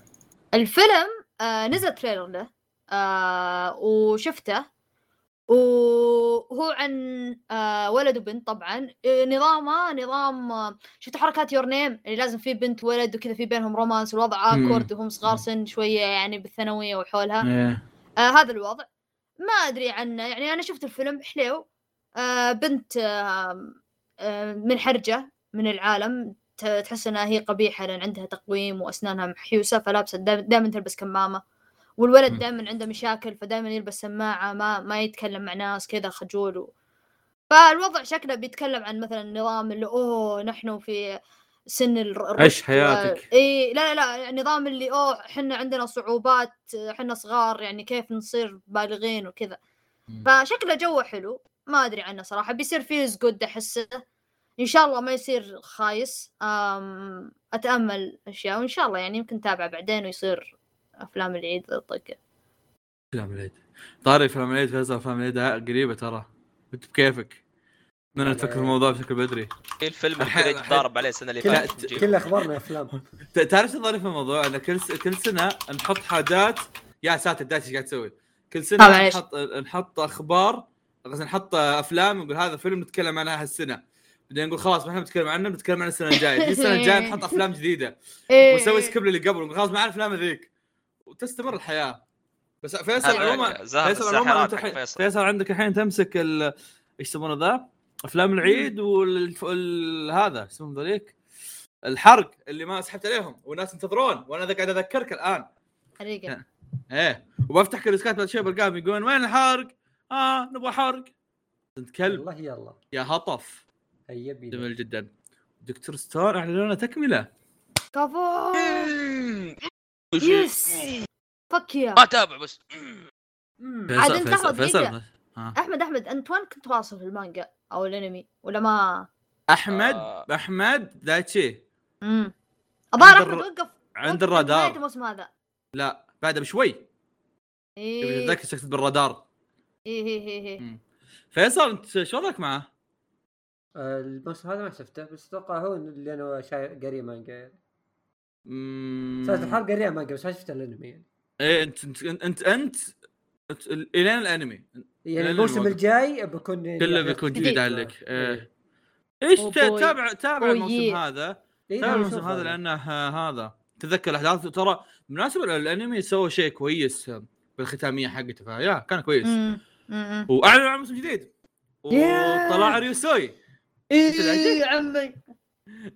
الفيلم آه نزل trailer له آه وشفته. وهو عن آه ولد وبنت طبعا. نظامه نظام آه شفت حركات Your Name اللي لازم في بنت ولد وكذا في بينهم romance والوضع مم. awkward وهم صغار سن شوية يعني بالثانوية وحولها. إيه. آه هذا الوضع. ما أدري عنه. يعني أنا شفت الفيلم حليو آه بنت آه آه منحرجة. من العالم تحس إنها هي قبيحة لأن عندها تقويم وأسنانها محيوسة فلابسة دائما تلبس كمامة والولد. دائما عنده مشاكل فدائما يلبس سماعة ما ما يتكلم مع ناس كذا خجول و... فالوضع شكله بيتكلم عن مثلا النظام اللي أوه نحن في سن الر- الرشد عيش حياتك. إي لا لا لا النظام اللي أوه إحنا عندنا صعوبات إحنا صغار يعني كيف نصير بالغين وكذا. فشكله جوه حلو ما أدري عنه صراحة بيصير فيز جود أحسه إن شاء الله ما يصير خايس أم أتأمل أشياء وإن شاء الله يعني يمكن تابعه بعدين ويصير أفلام العيد طقه أفلام العيد. طاري أفلام العيد فيصل أفلام العيد قريبة ترى. أنت بكيفك؟ من نفكر في الموضوع بشكل بدري. في الفيلم اللي الحين- كريت ضارب عليه السنة اللي كل فاتت. كل أخبارنا أفلام. تعرف شو ظريف في الموضوع؟ إن كل س... كل سنة نحط حاجات يا ساتر دايتش إيش قاعد تسوي؟ كل آه، سنه. نحط نحط أخبار قصدي نحط أفلام نقول هذا فيلم نتكلم عنها هالسنة. بعدين نقول خلاص ما إحنا بنتكلم عنه بنتكلم عن السنة الجاية. في السنة الجاية نحط أفلام جديدة. إيه. ونسوي skip اللي قبل خلاص ما عارف الأفلام ذيك وتستمر الحياة. بس فيصل عموما فيصل عموما فيصل. عندك الحين تمسك ال إيش يسمونه ذا؟ أفلام العيد وال ال- هذا إيش يسمونه ذوليك؟ الحرق اللي ما سحبت عليهم والناس ينتظرون. وأنا قاعد أذكرك الآن. حقيقه إيه. وبفتح كريسكات بعد شوي بلقاهم يقولون وين الحرق؟ آه نبغى حرق. انت كلب والله يلا. يا هطف. بينا جميل جدا. دكتور ستون اعلنوا لنا تكملة. كفو. يس. فك يا. ما تابع بس. عاد فيصل انت لحظة فيصل. ها. أحمد أحمد أنت وين كنت واصل في المانجا؟ أو الأنمي؟ ولا ما؟ أحمد آه. أحمد دايتشي امم الظاهر عند احمد وقف عند الرادار. الموسم هذا. لا بعد بشوي. إيه. ذاك تكتب بالرادار. إيه إيه إيه. مم. فيصل أنت شو وضعك معه؟ آه، الموسم هذا ما شفته بس أتوقع هو اللي أنا شايف قاري مانجا يعني. سالفة الحرب قاريها مانجا بس ما شفت الأنمي يعني إيه انت انت انت, انت, انت الين الأنمي يعني الموسم الجاي بكون يعني كله أحداث بيكون جديد. عليك إيه. إيه إيش تا- بوي. تابع تابع الموسم. هذا إيه، تابع الموسم هذا لأنه هذا تذكر الأحداث ترى بالمناسبة الأنمي سوى شيء كويس بالختامية حقته فيا كان كويس. واعلنوا عن موسم جديد. وطلع ريوسوي إيه يا عمي.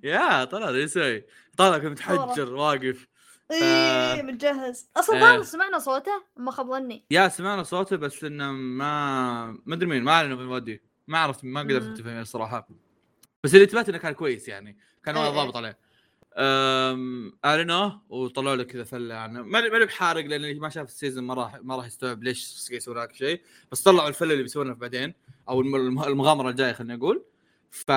يا طلع ريوسوي طلع كان متحجر واقف. إيه متجهز. أصلا آه. ظاهر سمعنا صوته ما خاب ظني. يا سمعنا صوته بس إنه ما ما أدري مين ما اعلنوا بالمودي ما عرفت ما قدرت. اتفق الصراحه بس اللي ثبت إنه كان كويس يعني. كان إيه وايد إيه. ضابط عليه. أعلنوه وطلعوا له كذا فلة عنه. ما ما بحارق لأن ما شاف السيزون ما راح ما راح يستوعب ليش يسوون هذا الشيء بس طلعوا الفلة اللي بيسوونها بعدين أو الم- الم- المغامرة الجاية خلينا نقول. ف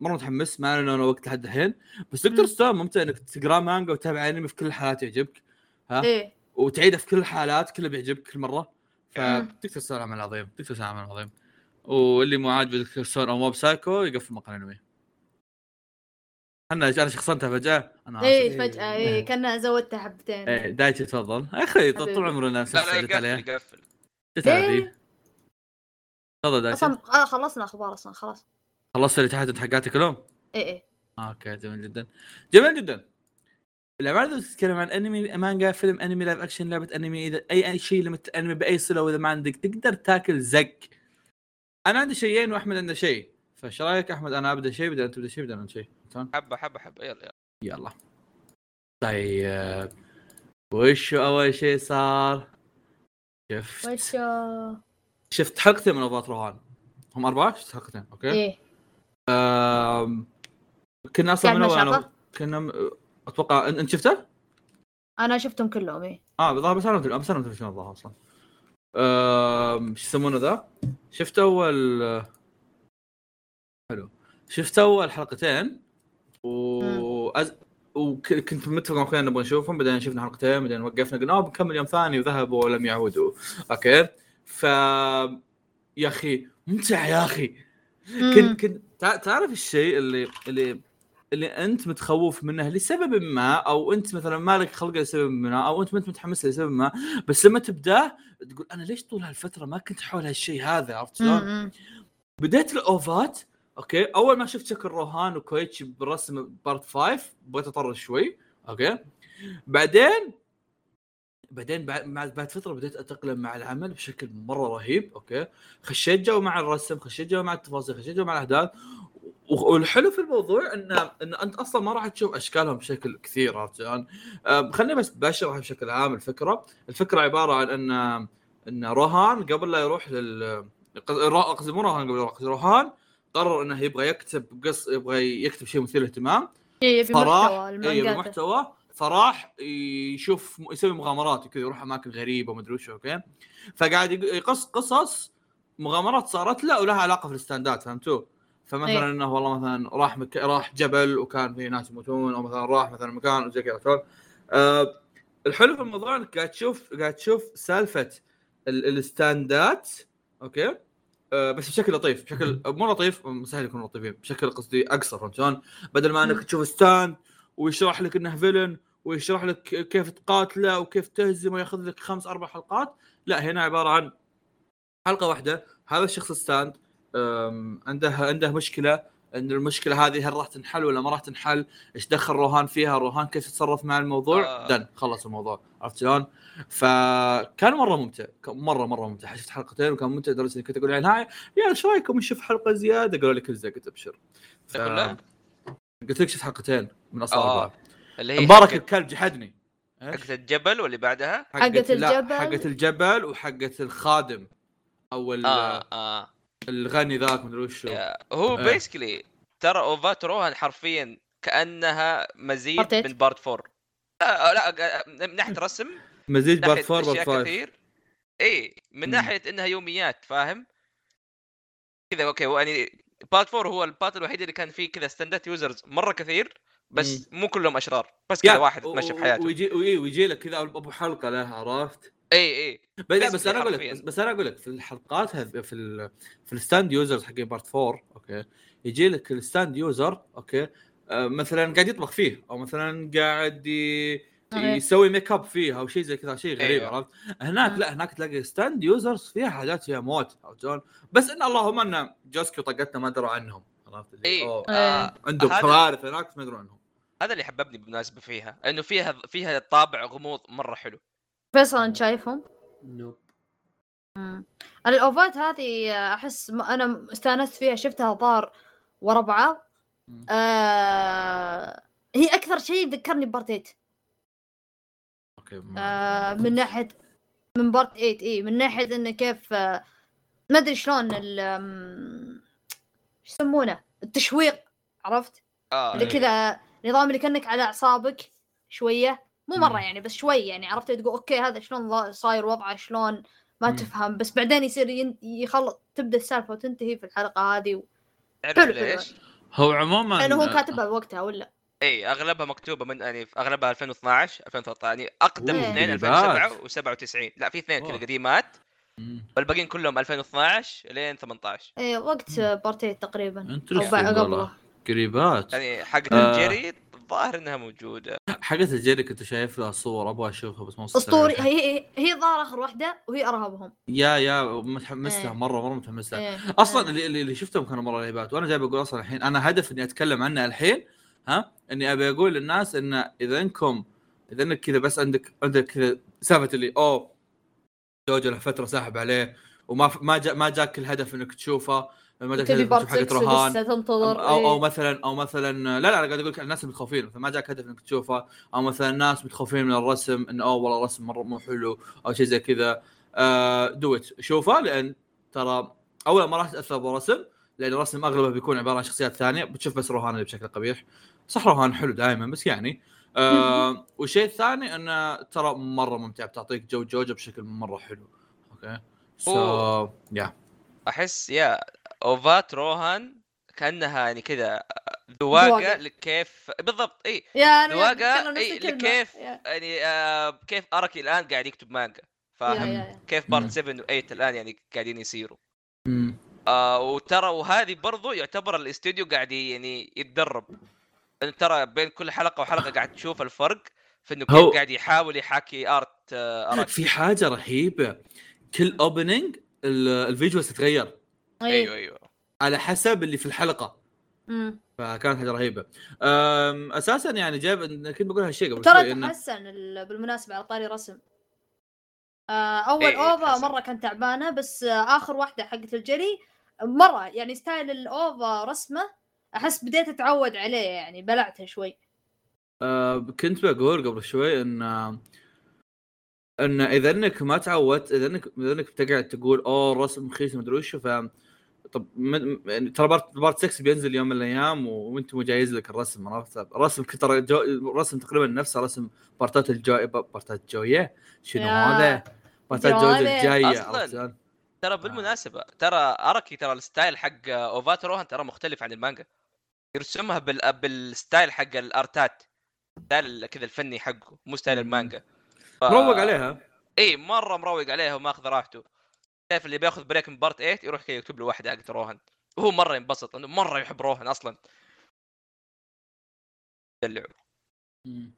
مره متحمس ما اعلنوا وقت لحد الحين. بس دكتور. ستون ممتع إنك تقرأ مانجا وتتابع أنمي في كل الحالات يعجبك ها؟ إيه. وتعيده في كل الحالات كله بيعجبك كل مرة. فدكتور ستون عمل عظيم دكتور ستون عمل عظيم. واللي مو عاجبه دكتور ستون أو موب سايكو يقفل مقال أنمي. أنا أنا شخصنتها فجاه أنا آسف. إيه فجأة إيه كان زودته حبتين. إيه دايتشي تفضل. يا أخي طول عمرنا نفس لا لا الشيء جت عليه. يقفل. جت ليه؟ دي. تفضل دايتشي. أصلا آه خلصنا أخبار أصلا خلاص. خلصت اللي تحت حقاتي كلهم؟ إيه إيه. آه، أوكي جميل جدا. جميل جدا. الاعمال اللي تتكلم عن أنمي مانجا فيلم أنمي live action لعبة أنمي إذا أي أي شيء لمت أنمي بأي صلة وإذا ما عندك تقدر تاكل زق أنا عندي شيئين وأحمد عنده شيء. فايش رأيك أحمد؟ أنا أبدأ شيء بدل انت تبدأ شيء بدل انت شيء حبه حبه حبه يلا يلا. يلا. طيب. وش أول شيء صار؟ شفت. وش آه، شفت حلقتين من اضواء روهان هم أربعة؟ شفت حلقتين. أوكي. إيه. كنا أصلا من أول؟ كنا أتوقع أنت شفته؟ أنا شفتهم كلهم إيه آه بالظاهر بس أنا ما بس أنا شنو الظاهر أصلا شو يسمونه ذا؟ شفت اول حلو شفت أول حلقتين و أز... وكنت متفق مع اخويا نبغى نشوفهم بعدين شفنا حلقتين بعدين وقفنا قلنا آه بنكمل يوم ثاني وذهبوا ولم يعودوا أوكي ف يا أخي ممتع يا أخي. كنت كنت تع- تعرف الشيء اللي اللي اللي أنت متخوف منه لسبب ما أو أنت مثلا مالك خلقه لسبب ما أو أنت ما أنت متحمس لسبب ما بس لما تبداه تقول أنا ليش طول هالفترة ما كنت حول هالشيء هذا عرفت شلون؟ بديت الأوفات أوكي؟ أول ما شفت شكل روهان وكويتشي بالرسم part 5 بغيت أطرش شوي أوكي؟ بعدين بعدين بعد بعد فترة بديت أتأقلم مع العمل بشكل مرة رهيب أوكي؟ خشيت جو مع الرسم خشيت جو مع التفاصيل خشيت جو مع الأحداث. والحلو في الموضوع ان إن أنت أصلا ما راح تشوف أشكالهم بشكل كثير عرفت شلون؟ خليني بس بشرح بشكل عام الفكرة، الفكرة عبارة عن ان إن روهان قبل لا يروح لل قص- قصدي مو روهان قبل يروح. روهان قرر إنه يبغى يكتب قص يبغى يكتب شيء مثير اهتمام إيه، يبي محتوى اي المانجات محتوى. فراح يشوف يسوي مغامرات وكذا يروح أماكن غريبة ومدري وش أوكي فقاعد يق- يقص قصص مغامرات صارت له ولها علاقة في الستاندات فهمتوا؟ فمثلا أي. إنه والله مثلا راح مك... راح جبل وكان في ناس يموتون أو مثلا راح مثلا مكان وزي كذا؟ آه الحلو في الموضوع إنك قاعد تشوف قاعد تشوف سالفة ال... الستاندات أوكي آه بس بشكل لطيف بشكل مو لطيف مستحيل يكونوا لطيفين بشكل قصدي أقصر فهمت شلون؟ بدل ما إنك تشوف ستاند ويشرح لك إنه villain ويشرح لك كيف تقاتله وكيف تهزمه وياخذ لك خمس أربع حلقات لا هنا عبارة عن حلقة واحدة هذا الشخص ستاند عنده عنده مشكلة إن المشكلة هذه هل راح تنحل ولا ما راح تنحل؟ إيش دخل روهان فيها؟ روهان كيف تتصرف مع الموضوع؟ آه. Done خلص الموضوع عرفت شلون؟ فكان مرة ممتع مرة مرة ممتع شفت حلقتين وكان ممتع لدرجه اني كنت أقول يعني هاي يا إيش رايكم نشوف حلقة زيادة؟ قالوا لي كل زي قلت أبشر ف... قلت لك شفت حلقتين من أصل آه. أربعة اللي هي مبارك حقت- الكلب جحدني؟ حقت الجبل واللي بعدها؟ حقت الجبل. حقت الجبل وحقت الخادم أو ال- آه آه. الغني ذاك مدري يا- هو إيه. basically ترى اوفات روهان حرفيا كأنها مزيج part من part 4 لا لا من ناحية رسم مزيج part 4 أشياء part 5 كثير. اي من. ناحية إنها يوميات فاهم؟ كذا أوكي يعني part 4 هو ال part الوحيد اللي كان فيه كذا ستاندات users مرة كثير. بس مو كلهم أشرار بس كذا واحد و- بحياته ويجي وي- ويجي لك كذا أبو حلقة له عرفت؟ إي إي. بس لا بس Basically أنا أقول لك. بس, بس أنا أقول لك في الحلقات هذ في ال في ال stand users حقين part 4 أوكي؟ يجي لك ال stand user أوكي؟ آه مثلا قاعد يطبخ فيه أو مثلا قاعد. يسوي make up فيه أو شيء زي كذا شيء غريب أيوه. عرفت؟ هناك مم. لا هناك تلاقي stand users فيها حاجات فيها موت عرفت شلون؟ بس إن اللهم إن جوسكي وطقتنا ما دروا عنهم عرفت؟ اللي إي. أوه، آه. عندهم كوارث هناك ما يدرون عنهم. هذا اللي حببني بالمناسبة فيها إنه فيها فيها طابع غموض مرة حلو فيصل انت شايفهم؟ nope. الأوفات هذه أحس أنا استأنست فيها شفتها ظهر ورا بعض. آه هي أكثر شيء ذكرني part 8 okay آه من ناحية من part 8 اي من ناحية إنه كيف آه ما أدري شلون ال يسمونه التشويق عرفت آه اللي. كذا نظام اللي كأنك على أعصابك شوية مو مرة. يعني بس شوي يعني عرفت تقول okay هذا شلون صاير وضعه شلون ما مم. تفهم بس بعدين يصير يخلص تبدأ السالفة وتنتهي في الحلقة هذه و... حلو،. ليش؟ هو عموما لأنه هو كاتبها بوقتها ولا إي أغلبها مكتوبة من يعني في اغلبها 2012 2013 يعني أقدم اثنين قريبات. 2007 و97 لا في اثنين كذا. قديمات. والباقيين كلهم 2012 لين 18 إي وقت part eight تقريبا أو قبله قريبات يعني حقت آه. الجيري الظاهر إنها موجودة حقت الجيري كنت شايف لها صور أبغى أشوفها بس ما وصلت أسطوري. هي هي, هي ظاهر آخر واحدة وهي ارهبهم يا يا متحمس لها إيه. مرة مرة متحمس لها إيه. أصلا إيه. اللي اللي اللي شفتهم كانوا مرة رهيبات وأنا جاي بقول أصلا الحين أنا هدف إني أتكلم عنه الحين ها إني أبي أقول للناس إن إذا انكم إذا إنك كذا بس عندك عندك كذا سالفة اللي أوه جوجو له فترة ساحب عليه وما ما جا ما جاك الهدف إنك تشوفه ما تشوف حقت 6 رهان تنتظر أو أو إيه. مثلا أو مثلا لا لا قاعد أقول لك الناس المتخوفين فما جاك هدف إنك تشوفه. أو مثلا ناس متخوفين من الرسم انه أوه والله الرسم مرة مو حلو أو شيء زي كذا. آه دوت شوفه لأن ترى اولا ما راح تأثر بالرسم لأن الرسم أغلبه بيكون عبارة عن شخصيات ثانية. بتشوف بس روهان اللي بشكل قبيح. صح روهان حلو دائما بس يعني. آه والشيء الثاني إنه ترى مرة ممتع بتعطيك جو جوجو بشكل مرة حلو. okay so. Yeah أحس يا أوفات روهان كأنها يعني كذا ذواقة ذواقة. لكيف بالضبط إي إيه، الكلمة. لكيف- يعني آه كيف أراكي الآن قاعد يكتب مانجا فاهم يا- يا. كيف. part 7 و8 الآن يعني قاعدين يصيروا. آه وترى وهذه برضو يعتبر الاستوديو قاعد يعني يتدرب ترى بين كل حلقة وحلقة قاعد تشوف الفرق في إنه هو- كيف قاعد يحاول يحاكي ارت آه، في حاجة رهيبة كل opening ال visuals تتغير أيوه أيوه. على حسب اللي في الحلقة. مم. فكانت حاجة رهيبة. أساسا يعني جايب كنت بقول هالشيء قبل ترى تحسن ال- بالمناسبة على طاري رسم آه أول إيه، إيه، OVA. مرة كانت تعبانة بس آخر واحدة حقت الجري مرة يعني style ال OVA رسمه أحس بديت أتعود عليه يعني بلعته شوي. أه، كنت بقول قبل شوي إن إن إذا إنك ما تعودت إذا إنك إذا إنك بتقعد تقول أوه الرسم رخيص مدري وش ف طب من- يعني ترى بارت بارت 6 بينزل يوم من الأيام وأنت مجهز لك الرسم عرفت الرسم ترى جو... الرسم تقريبا نفسه رسم بارتات الجو بارتات الجويه شنو. هذا؟ بارتات جوالة. الجاية؟ ترى بالمناسبة ترى اراكي ترى الستايل حق اوفات روهان ترى مختلف عن المانجا يرسمها بال... بالستايل حق الأرتات ستايل كذا الفني حقه مو ستايل. المانجا ف... مروق عليها اي مرة مروق عليها وماخذ راحته شايف اللي بياخذ break من part 8 يروح كذا يكتب له واحدة حقت روهان وهو مرة ينبسط لأنه مرة يحب روهان أصلا. دلعه مم.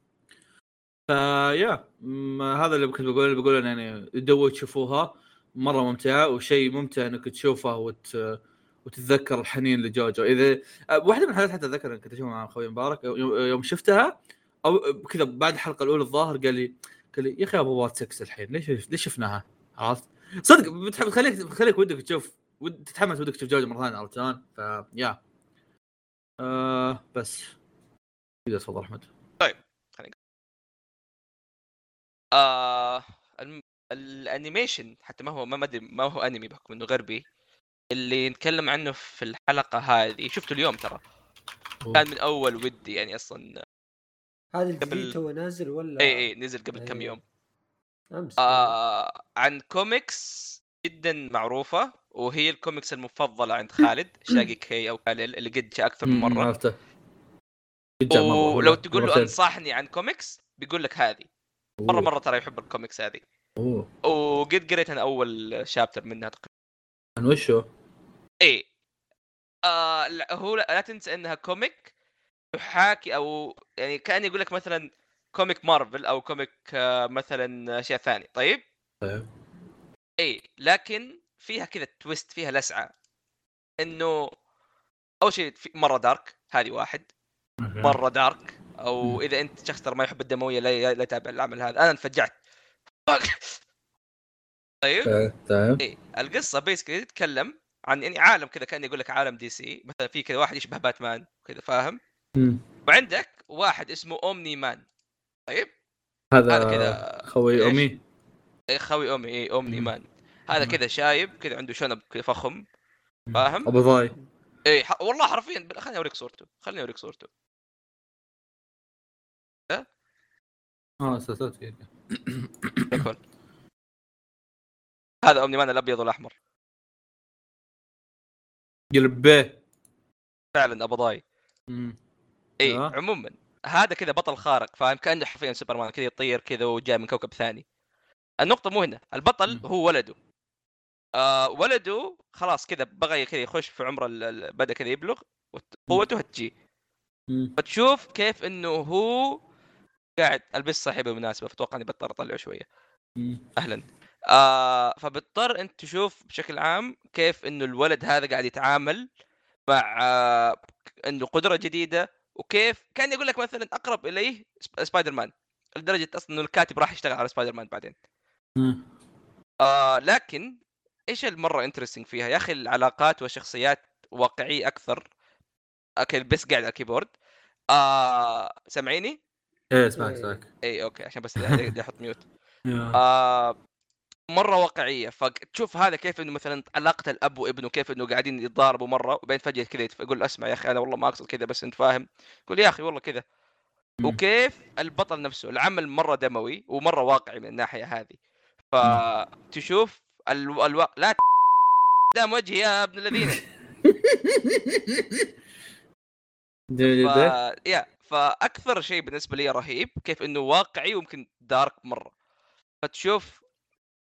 ف yeah م- هذا اللي كنت بقول اللي بقول يعني تدور تشوفوها. مرة ممتعة وشيء ممتع إنك تشوفه وت... وتتذكر الحنين لجوجو. إذا واحدة من الحالات حتى أتذكر كنت أشوفها مع أخوي مبارك يوم شفتها أو كذا بعد الحلقة الأولى الظاهر قال لي قال لي يا أخي أبي part 6 الحين ليش ليش شفناها؟ عرفت؟ صدق بتح- بتخليك بتخليك ودك تشوف ود تتحمس ودك تشوف جوجو مرة ثانية عرفت شلون؟ ف yeah آه بس. كذا تفضل أحمد. آه الم... ال animation حتى ما هو ما مدري ما هو انمي بحكم إنه غربي اللي نتكلم عنه في الحلقة هذه شفته اليوم ترى. كان من أول ودي يعني أصلا. هذا قبل- الجديد تو نازل ولا؟ اي اي نزل قبل كم إيه. يوم. امس آه عن كوميكس جدا معروفة وهي الكوميكس المفضلة عند خالد شاقي كي أو كاليل اللي قد جاء أكثر من مرة. عرفته. ولو تقول له. أنصحني عن كوميكس بيقول لك هذه. مرة. مرة ترى يحب الكوميكس هذه. أوه. وقد قريت أنا أول chapter منها تقريبا. عن وشو؟ إيه. آه هو لا تنسى إنها comic تحاكي أو يعني كأن يقول لك مثلا comic مارفل أو comic آه مثلا أشياء ثانية طيب؟ طيب. إيه لكن فيها كذا twist فيها لسعة. إنه أول شيء مرة dark هذه واحد. مرة dark أو. إذا أنت شخص ترى ما يحب الدموية لا لا يتابع العمل هذا. أنا انفجعت. طيب؟ طيب إيه القصة basically تتكلم عن يعني عالم كذا كان يقول لك عالم DC. مثلا في كذا واحد يشبه باتمان كذا فاهم. وعندك واحد اسمه اومني مان طيب؟ هذا هذا كذا. خوي؟ أمي. إيه خوي اومي اي Omni مم. Man هذا. كذا شايب كذا عنده شنب كذا فخم. فاهم؟ أبو ضاي. اي ح... والله حرفيا خليني أوريك صورته. خليني أوريك صورته. آه سلسلت هذا اومني مان الأبيض والأحمر. قلب به. فعلا أبو ضاي. اي أيوة. عموما. هذا كذا بطل خارق فاهم؟ كأنه حرفيا سوبرمان كذا يطير كذا وجاي من كوكب ثاني. النقطة مو هنا البطل. هو ولده. آه ولده خلاص كذا بغى كذا يخش في عمر بدأ كذا يبلغ قوته هتجي. فتشوف كيف إنه هو قاعد ألبس صحيح بالمناسبة فأتوقع إني بضطر أطلعه شوية. مم. أهلا. آه فبضطر أنت تشوف بشكل عام كيف إنه الولد هذا قاعد يتعامل مع آه إنه قدرة جديدة وكيف؟ كان يقول لك مثلا أقرب إليه سب- سبايدر مان لدرجة أصلا إنه الكاتب راح يشتغل على سبايدر مان بعدين. مم. آه لكن إيش المرة interesting فيها؟ يا أخي العلاقات والشخصيات واقعية أكثر. okay بس قاعد على الكيبورد. آه سامعيني؟ إيه اسمعك اسمعك اي okay عشان بس أحط mute. آه مرة واقعية. فتشوف هذا كيف إنه مثلا علاقة الأب وابنه كيف إنه قاعدين يتضاربوا مرة وبعدين فجأة كذا يقول اسمع يا أخي أنا والله ما أقصد كذا بس أنت فاهم. يقول يا أخي والله كذا. وكيف البطل نفسه العمل مرة دموي ومرة واقعي من الناحية هذه. فتشوف ألو... ألو... لا ت- قدام وجهي يا ابن الذين. ف... يا فأكثر شيء بالنسبة لي رهيب كيف إنه واقعي ويمكن دارك مرة. فتشوف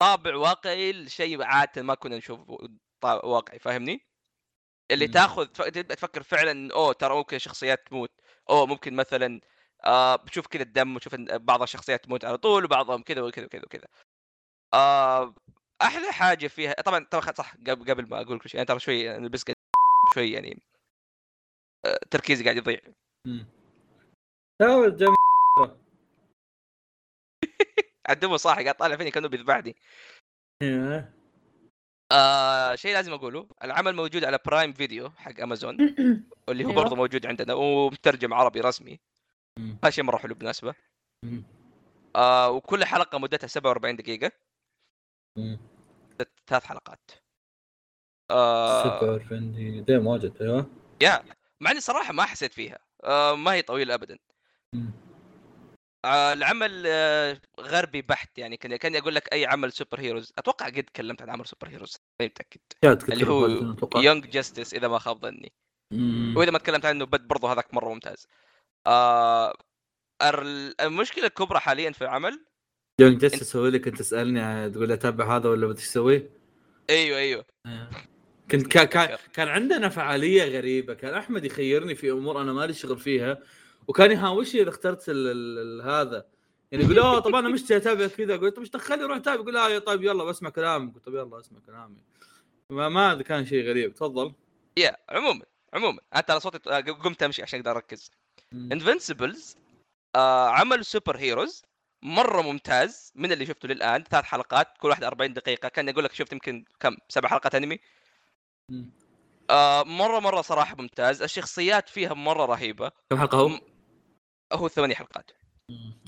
طابع واقعي لشيء عادة ما كنا نشوفه واقعي فاهمني؟ اللي مم. تاخذ تبدأ تفكر فعلا أوه ترى ممكن شخصيات تموت أوه ممكن مثلا آه بتشوف كذا الدم وتشوف بعض الشخصيات تموت على طول وبعضهم كذا وكذا وكذا وكذا آه أحلى حاجة فيها طبعا طبعا صح قبل ما أقول كل شيء أنا ترى شوي أنا بس قاعد شوي يعني آه تركيزي قاعد يضيع مم. لا جم... عدمه صاحي قاعد طالع فيني كأنه بيذبحني إيه. آه شيء لازم أقوله العمل موجود على برايم فيديو حق امازون واللي هو أيوة. برضه موجود عندنا ومترجم عربي رسمي. هذا شيء مرة حلو بالمناسبة مم. آه وكل حلقة مدتها 47 دقيقة. ثلاث حلقات آه 47 دقيقة دايم واجد أيوه مع إني صراحة ما حسيت فيها آه ما هي طويلة ابدا العمل آه غربي بحت يعني كان كان أقول لك أي عمل superheroes أتوقع قد تكلمت عن عمل superheroes ماني متأكد. اللي هو. Young Justice إذا ما خاب ظني. وإذا ما تكلمت عنه بد برضه هذاك مرة ممتاز. آه ال- المشكلة الكبرى حاليا في العمل. يوم جلست أسوي لك انت تسألني تقول لي أتابع هذا ولا بدي تسوي؟ أيوه أيوه. كنت كان كان كان عندنا فعالية غريبة. كان أحمد يخيرني في أمور أنا مالي شغل فيها. وكان يهاوشني اذا اخترت ال ال هذا؟ يعني يقول اوه طب أنا مشتي اتابع كذا. قلت إيش دخلني روح أتابع؟ يقول لا طيب يلا بسمع كلامك. قلت طب يلا أسمع كلامي. ما ما كان شيء غريب. تفضل. يا عموما عموما انت على صوتي آه، قمت أمشي عشان أقدر أركز. Invincible آه عمل superheroes مرة ممتاز من اللي شفته للآن ثلاث حلقات كل واحدة 40 دقيقة. كان أقول لك شفت يمكن كم سبع حلقات أنمي. آه مرة مرة صراحة ممتاز. الشخصيات فيها مرة رهيبة. كم حلقة هو؟ هو ثمانية حلقات مم.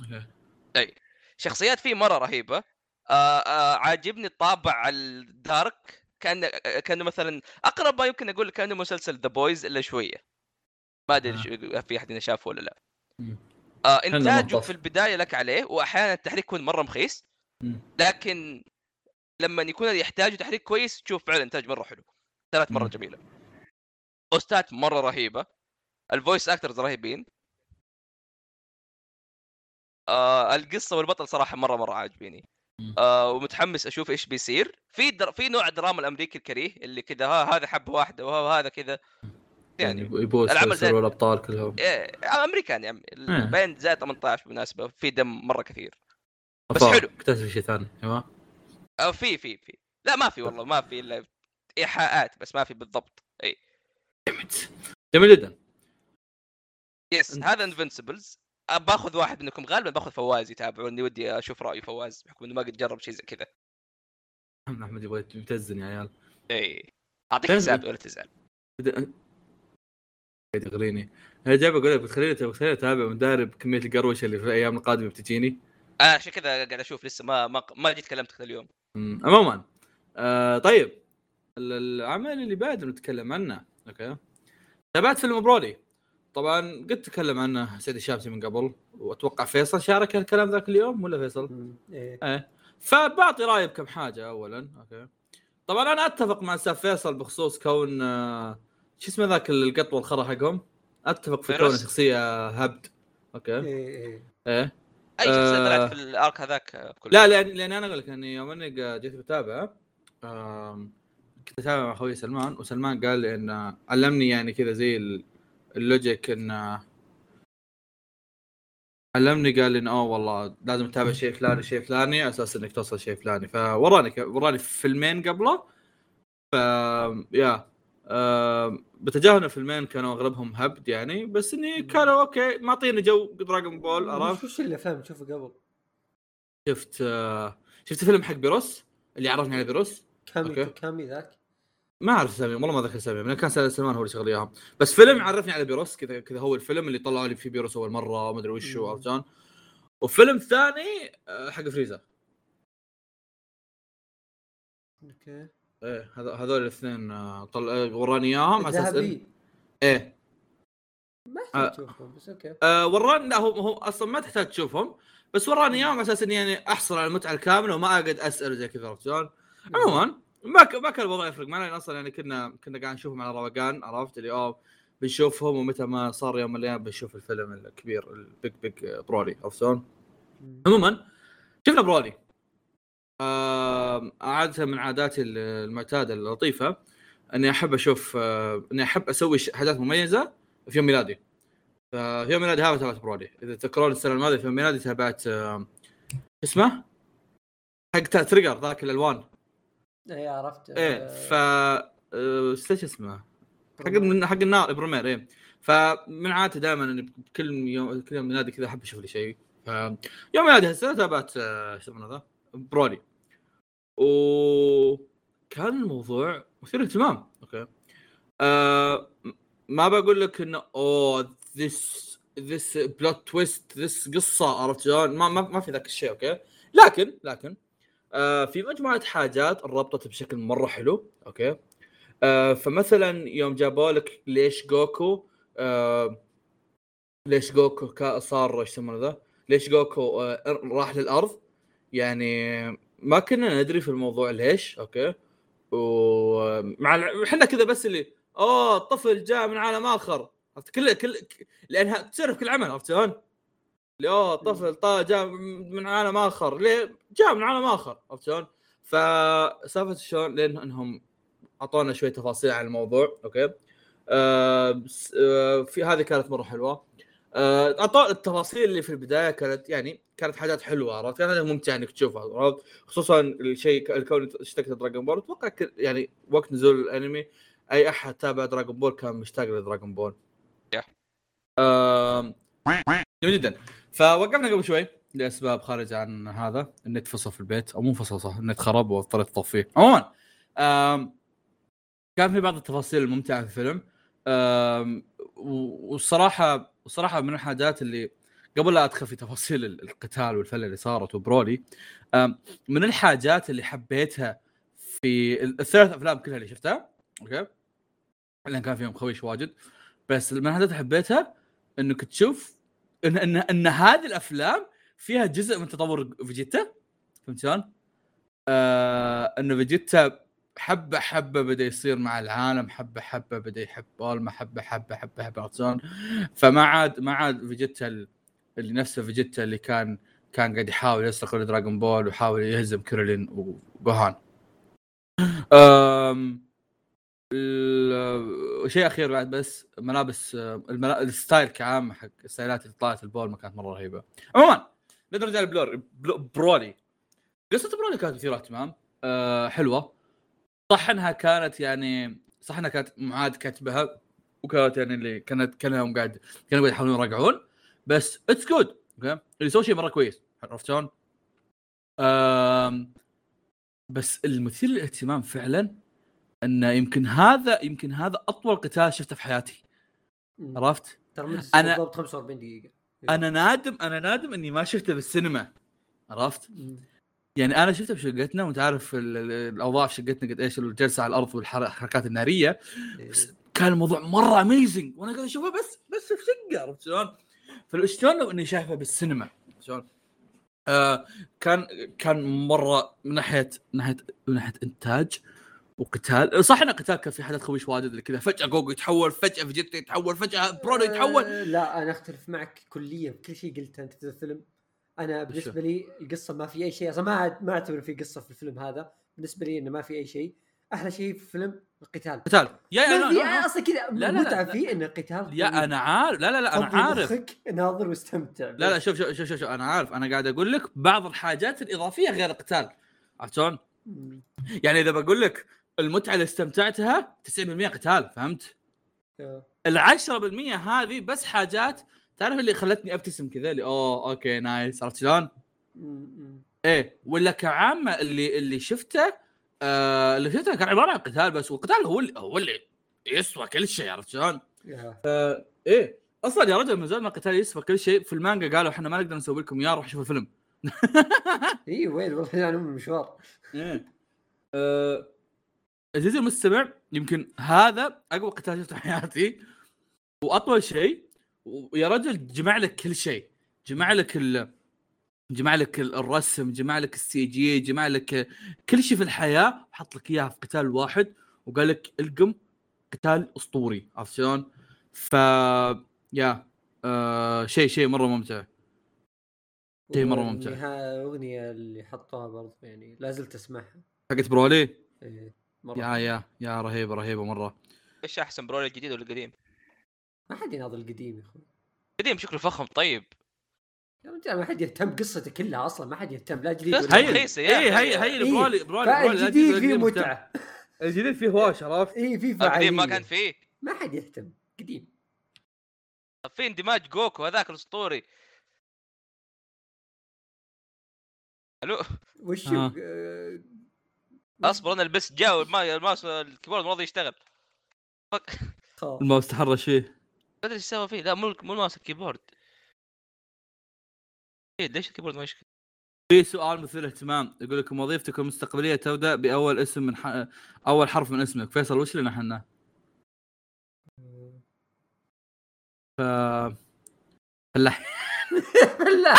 okay. شخصيات فيه مرة رهيبة آه آه عاجبني الطابع ال dark كأن كأنه مثلا أقرب ما يمكن أقول كأنه مسلسل The Boys إلا شوية ما أدري آه. في أحد هنا شافه ولا لا. آه إنتاجه. في البداية لك عليه واحيانا التحريك يكون مرة مخيس. لكن لما يكون يحتاج تحريك كويس تشوف فعلا إنتاج مرة حلو ثلاث مره. جميلة بوستات مرة رهيبة ال voice actors رهيبين آه القصة والبطل صراحة مره مرة عاجبيني. آه ومتحمس أشوف إيش بيصير. في در... في نوع دراما الأمريكي الكريه اللي كذا ها هذا حب واحدة وهذا كذا. يعني يعني يبوس العمل زي- الأبطال كلهم. إيه أمريكان يا عمي. بين زائد 18 بالمناسبة في دم مرة كثير. بس أفا، حلو. اكتشف شيء ثاني أيوه أو في في في. لا ما في والله ما في إلا إيحاءات بس ما في بالضبط. اي جميل جدا. yes هذا Invincible باخذ واحد منكم غالبا باخذ فواز يتابعه اني ودي أشوف رأي فواز بحكم إنه ما قد جرب شيء زي كذا. أحمد يبغى يبتزني يا عيال. اي أعطيك. حساب ولا تزعل. قاعد يغريني أنا جاي بقول لك بتخليني بتخليني أتابع وداري بكميه القروشه اللي في الأيام القادمة بتجيني. أنا عشان كذا قاعد أشوف لسه ما ما ما جيت كلمتك اليوم. أمم، عموما آه طيب. ال- العمل اللي بعد نتكلم عنه okay. تابعت فيلم برولي. طبعا قد تكلم عنه سيد الشامسي من قبل وأتوقع فيصل شارك الكلام ذاك اليوم ولا فيصل؟ مم. إيه. إيه فبعطي رايي بكم حاجة اولا okay طبعا أنا أتفق مع أستاذ فيصل بخصوص كون آه، شو اسمه ذاك القط والخرا حقهم أتفق في كونه فيروس؟ شخصية هبد okay إيه إيه. إيه أي شخصية آه. طلعت في ال arc هذاك لا لأن لأن أنا أقول لك اني يوم أني جيت بتابع كنت أتابع مع أخوي سلمان وسلمان قال لي إن علمني يعني كذا زي ال- ال logic إن علمني قال لي انه اوه والله لازم تتابع شيء فلاني شيء فلاني على أساس إنك توصل شيء فلاني. فوراني وراني فيلمين قبله ف يا آم، بتجاهل الفيلمين كانوا أغلبهم هبد يعني بس إني كانوا okay معطيني جو Dragon Ball عرفت؟ وش اللي فهم تشوفه قبل؟ شفت آه، شفت فيلم حق بيروس؟ اللي عرفني على بيروس؟ كامي okay. كامي ذاك؟ ما أعرف اساميهم والله ما ذكر اساميهم لأن كان سل- سلمان هو اللي شغل إياهم. بس فيلم عرفني على بيروس كذا كذا هو الفيلم اللي طلعوا لي فيه بيروس أول مرة ما أدري وش هو شلون؟ وفيلم ثاني آه، حق فريزا okay. إيه هذا هذول الاثنين آه، طل... آه، وراني إياهم على أساس إيه. ما آه. يحتاج تشوفه بس okay. آه وراني لا هو هو أصلا ما تحتاج تشوفهم بس وراني إياهم على أساس إني يعني أحصل على المتعة الكاملة وما أقعد أسأل زي كذا عرفت شلون؟ عموما ما ك... ما كان الوضع يفرق معنا أصلا يعني كنا كنا قاعد نشوفهم على روقان عرفت؟ اللي أوه بنشوفهم ومتى ما صار يوم من الأيام بنشوف الفيلم الكبير ال big big برولي عرفت شلون؟ عموما شفنا برولي. آه عادة من عاداتي المعتادة اللطيفة إني أحب أشوف آه، إني أحب أسوي حاجات مميزة في يوم ميلادي. ففي يوم ميلادي هذا تابعت برولي إذا تذكرون السنة الماضية في يوم ميلادي تابعت آه، اسمه؟ حق Trigger ذاك الألوان. إيه عرفت. إيه آه، ف آه، إيش اسمه؟ حق من حق النار Promare إيه. فمن عادتي دائما اني كل يوم كل يوم ميلادي كذا أحب أشوف لي شيء. ف يوم ميلادي هالسنه تابعت آه، شو اسمه ذا؟ برولي وكان الموضوع مثير اهتمام okay. آه ما بقول لك إنه أوه this this plot twist this قصة عرفت شلون؟ ما, ما ما في ذاك الشيء okay. لكن لكن آه في مجموعة حاجات ربطت بشكل مرة حلو okay آه فمثلا يوم جابوا لك ليش Goku آه ليش Goku صار إيش يسمونه ذا؟ ليش جوكو آه راح للأرض؟ يعني ما كنا ندري في الموضوع ليش okay ومع إحنا كذا بس اللي أوه الطفل جاء من عالم آخر عرفت كل كل لأنها تصير في كل عمل عرفت شلون؟ اللي أوه الطفل طا جاء من عالم آخر. ليه؟ جاء من عالم آخر عرفت شلون؟ فسالفه شلون؟ لأن إنهم أعطونا شوية تفاصيل عن الموضوع okay؟ آه بس- آه في هذه كانت مرة حلوة. آه اعطوا التفاصيل اللي في البداية كانت يعني كانت حاجات حلوة عرفت؟ كانت ممتعه إنك تشوفها عرفت؟ خصوصا الشيء الكون اشتقت دراجون بول أتوقع يعني وقت نزول الأنمي أي أحد تابع دراجون بول كان مشتاق لدراجون بول Yeah. آم، جميل جدا. فوقفنا قبل شوي لأسباب خارجه عن هذا النت فصل في البيت أو مو فصل صح النت خرب واضطريت اطفيه عموما كان في بعض التفاصيل الممتعة في الفيلم. والصراحة والصراحه من الحاجات اللي قبل لا أدخل في تفاصيل ال- القتال والفله اللي صارت وبرولي من الحاجات اللي حبيتها في ال- الثلاث أفلام كلها اللي شفتها okay؟ لأن كان فيهم خويش واجد. بس من الحاجات اللي حبيتها إنك تشوف ان ان, إن هذه الأفلام فيها جزء من تطور فيجيتا فهمت شلون؟ آه انه فيجيتا حبة حبة بدأ يصير مع العالم حبة حبة بدأ يحب بالما حبة حبة حبة حبة شلون؟ فما عاد ما عاد فيجيتا ال- اللي نفسه فيجيتا اللي كان كان قاعد يحاول يسرق دراغون بول ويحاول يهزم كيرلين وجوهان. شيء أخير بعد بس ملابس الملا... ال style كعامة حق الستايلات اللي طلعت البول ما كانت مرة رهيبة. عموما نرجع لبلور بلو- برولي قصة برولي كانت مثيرة اهتمام. أه حلوة. صح إنها كانت يعني صح إنها كانت معاد كاتبها وكانت يعني اللي كانت كأنهم قاعد كانوا يحاولون يرجعون بس it's good okay اللي سوى شيء مرة كويس. عرفت شلون؟ بس المثير للاهتمام فعلا انه يمكن هذا يمكن هذا أطول قتال شفته في حياتي. عرفت؟ ترى أنا- بالضبط 45 دقيقة أنا نادم أنا نادم إني ما شفته بالسينما عرفت؟ مم. يعني أنا شفته بشقتنا وأنت عارف ال- ال- الأوضاع في شقتنا قد إيش الجلسة على الأرض والحركات النارية إيه. بس كان الموضوع مرة amazing وأنا قاعد أشوفه بس بس في شقة عرفت شلون؟ فشلون لو إني شايفه بالسينما شلون؟ آه كان كان مرة من ناحية من ناحية من ناحية إنتاج وقتال. صح إن قتال كان في حاجات خويش واجد اللي كذا فجأة جوجو يتحول فجأة فيجيتا يتحول فجأة برونو يتحول. آه، لا أنا أختلف معك كليا. بكل شيء قلته أنت في الفيلم. أنا بالنسبة لي القصة ما في أي شيء. أصلا ما ما أعتبر في قصة في الفيلم هذا. بالنسبة لي إنه ما في أي شيء. أحلى شيء في الفيلم القتال. قتال. يا لا أصلا كذا متعة. فيه إن القتال يا أنا عارف. لا لا لا أنا عارف. ناظر واستمتع. لا لا شوف شوف شوف شوف, أنا عارف. أنا قاعد أقول لك بعض الحاجات الإضافية غير القتال. عرفت شلون؟ يعني إذا بقول لك المتعة اللي استمتعتها 90% قتال فهمت؟ آه. ال 10% هذه بس حاجات تعرف اللي خلتني أبتسم كذا اللي oh okay nice عرفت شلون؟ إيه ولا كعامة اللي اللي شفته آه اللي شفته كان عبارة عن قتال بس والقتال هو اللي هو اللي يسوى كل شيء عرفت شلون؟ yeah. إيه أصلا يا رجل من زمان ما القتال يسوى كل شيء في المانجا قالوا إحنا ما نقدر نسوي لكم إياه روح شوفوا الفيلم اي وين والله يعني المشوار إيه آه، عزيزي المستمع يمكن هذا أقوى قتال شفته في حياتي. وأطول شيء ويا رجل جمع لك كل شيء. جمع لك ال جمع لك ال- الرسم جمع لك السي جي جمع لك كل شيء في الحياة. وحط لك اياها في قتال واحد وقال لك القم قتال أسطوري. عرفت شلون؟ ف يا آه شيء شيء مرة ممتع. شيء مرة ممتع. الأغنية اللي حطوها برضه يعني لا زلت أسمعها. حقت برولي؟ إيه. مرة. yeah yeah yeah رهيبة رهيبة مرة. إيش أحسن برولي الجديد ولا القديم؟ ما حد يناظر القديم يا أخوي. القديم شكله فخم طيب. يا رجال ما حد يهتم قصته كلها أصلا ما حد يهتم لا جديد ولا هي- قديم. رخيصة يا اي. هي هي إيه. برولي برولي تجي فيه متعة. الجديد فيه هواش عرفت؟ اي في القديم فعاليه ما كان فيه. ما حد يهتم. قديم. طب في اندماج جوكو هذاك الأسطوري. ألو؟ وش آه. اصبر أنا البس جاء والما- الماوس الكيبورد ما راضي يشتغل. fuck. الماوس تحرش فيه. ما أدري إيش سوى فيه. لا مو مو الماوس الكيبورد. إيه، ليش الكيبورد ما يشتغل؟ في سؤال مثير الاهتمام يقول لكم وظيفتكم المستقبلية تبدأ بأول اسم من ح... أول حرف من اسمك. فيصل وش لنا إحنا؟ ف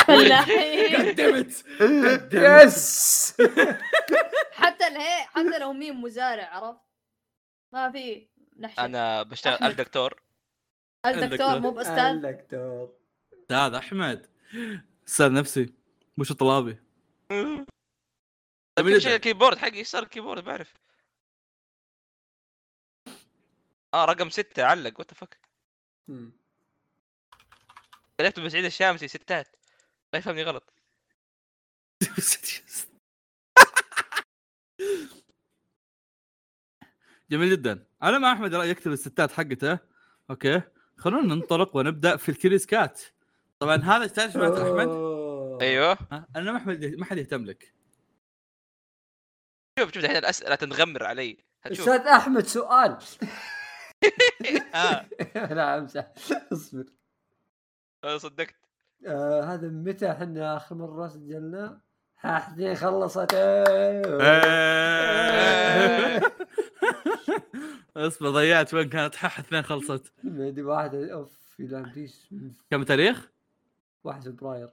فلاحين قدمت يس حتى الهي حتى لو مين مزارع عرفت؟ ما في نحشة أنا بشتغل. الدكتور الدكتور مو بأستاذ؟ الدكتور أستاذ أحمد. أستاذ نفسي. مش طلابي. طيب شيء الكيبورد حقي إيش صار الكيبورد بعرف آه رقم ستة علق. وات فك كتبت بسعيد الشامسي ستات. لا يفهمني غلط. جميل جدا. على ما أحمد يكتب الستات حقته. أوكي. خلونا ننطلق ونبدأ في الكريس كات. طبعا هذا تعرف معناته أحمد؟ أيوه؟ أنا ما أحمد ما حد يهتم لك. شوف شوف الحين الأسئلة تنغمر علي. أستاذ أحمد سؤال. آه. لا امزح اصبر. صدقت آه هذا متى إحنا آخر مرة سجلنا؟ اثنين خلصت اصبر ضيعت وين كانت حح اثنين خلصت دي واحدة أوف كم تاريخ؟ 1 فبراير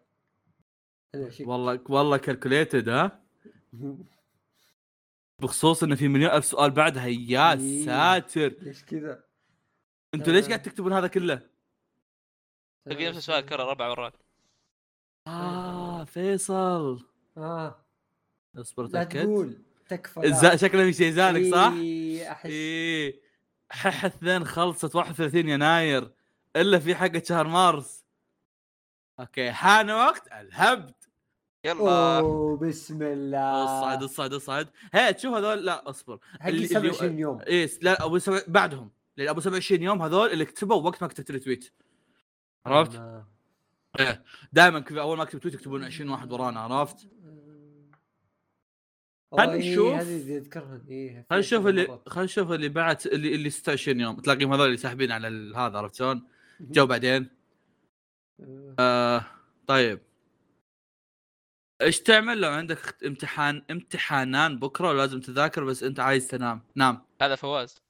والله والله كالكوليتد ها بخصوص إنه في مليون ألف سؤال بعدها يا إيه. ساتر ليش كذا؟ أنتوا ليش قاعد تكتبون هذا كله؟ تلقى نفس السؤال كرر أربع مرات. آه فيصل. آه. اصبر لا تقول. تكفى شكله في شيء زانك صح؟ إيه، أحس. حح اثنين خلصت 31 يناير. إلا في حقة شهر مارس. okay حان وقت الهبد. يلا. أوه بسم الله. اصعد اصعد اصعد هي تشوف هذول؟ لا اصبر. حقي اللي- 27 يوم. إيه لا أبو سبع بعدهم. لأن ابو 27 يوم هذول اللي كتبوا وقت ما كتبت ال tweet. عرفت؟ آه. دائما كذا أول ما أكتب tweet يكتبون 20 واحد ورانا عرفت؟ إيه، نشوف. اللي إيه خلينا نشوف اللي مرات. خلينا نشوف اللي بعد اللي اللي 26 يوم تلاقيهم هذول اللي ساحبين على ال- هذا عرفت شلون؟ جو بعدين آه. آه طيب إيش تعمل لو عندك امتحان امتحانان بكرة ولازم تذاكر بس أنت عايز تنام نام هذا فواز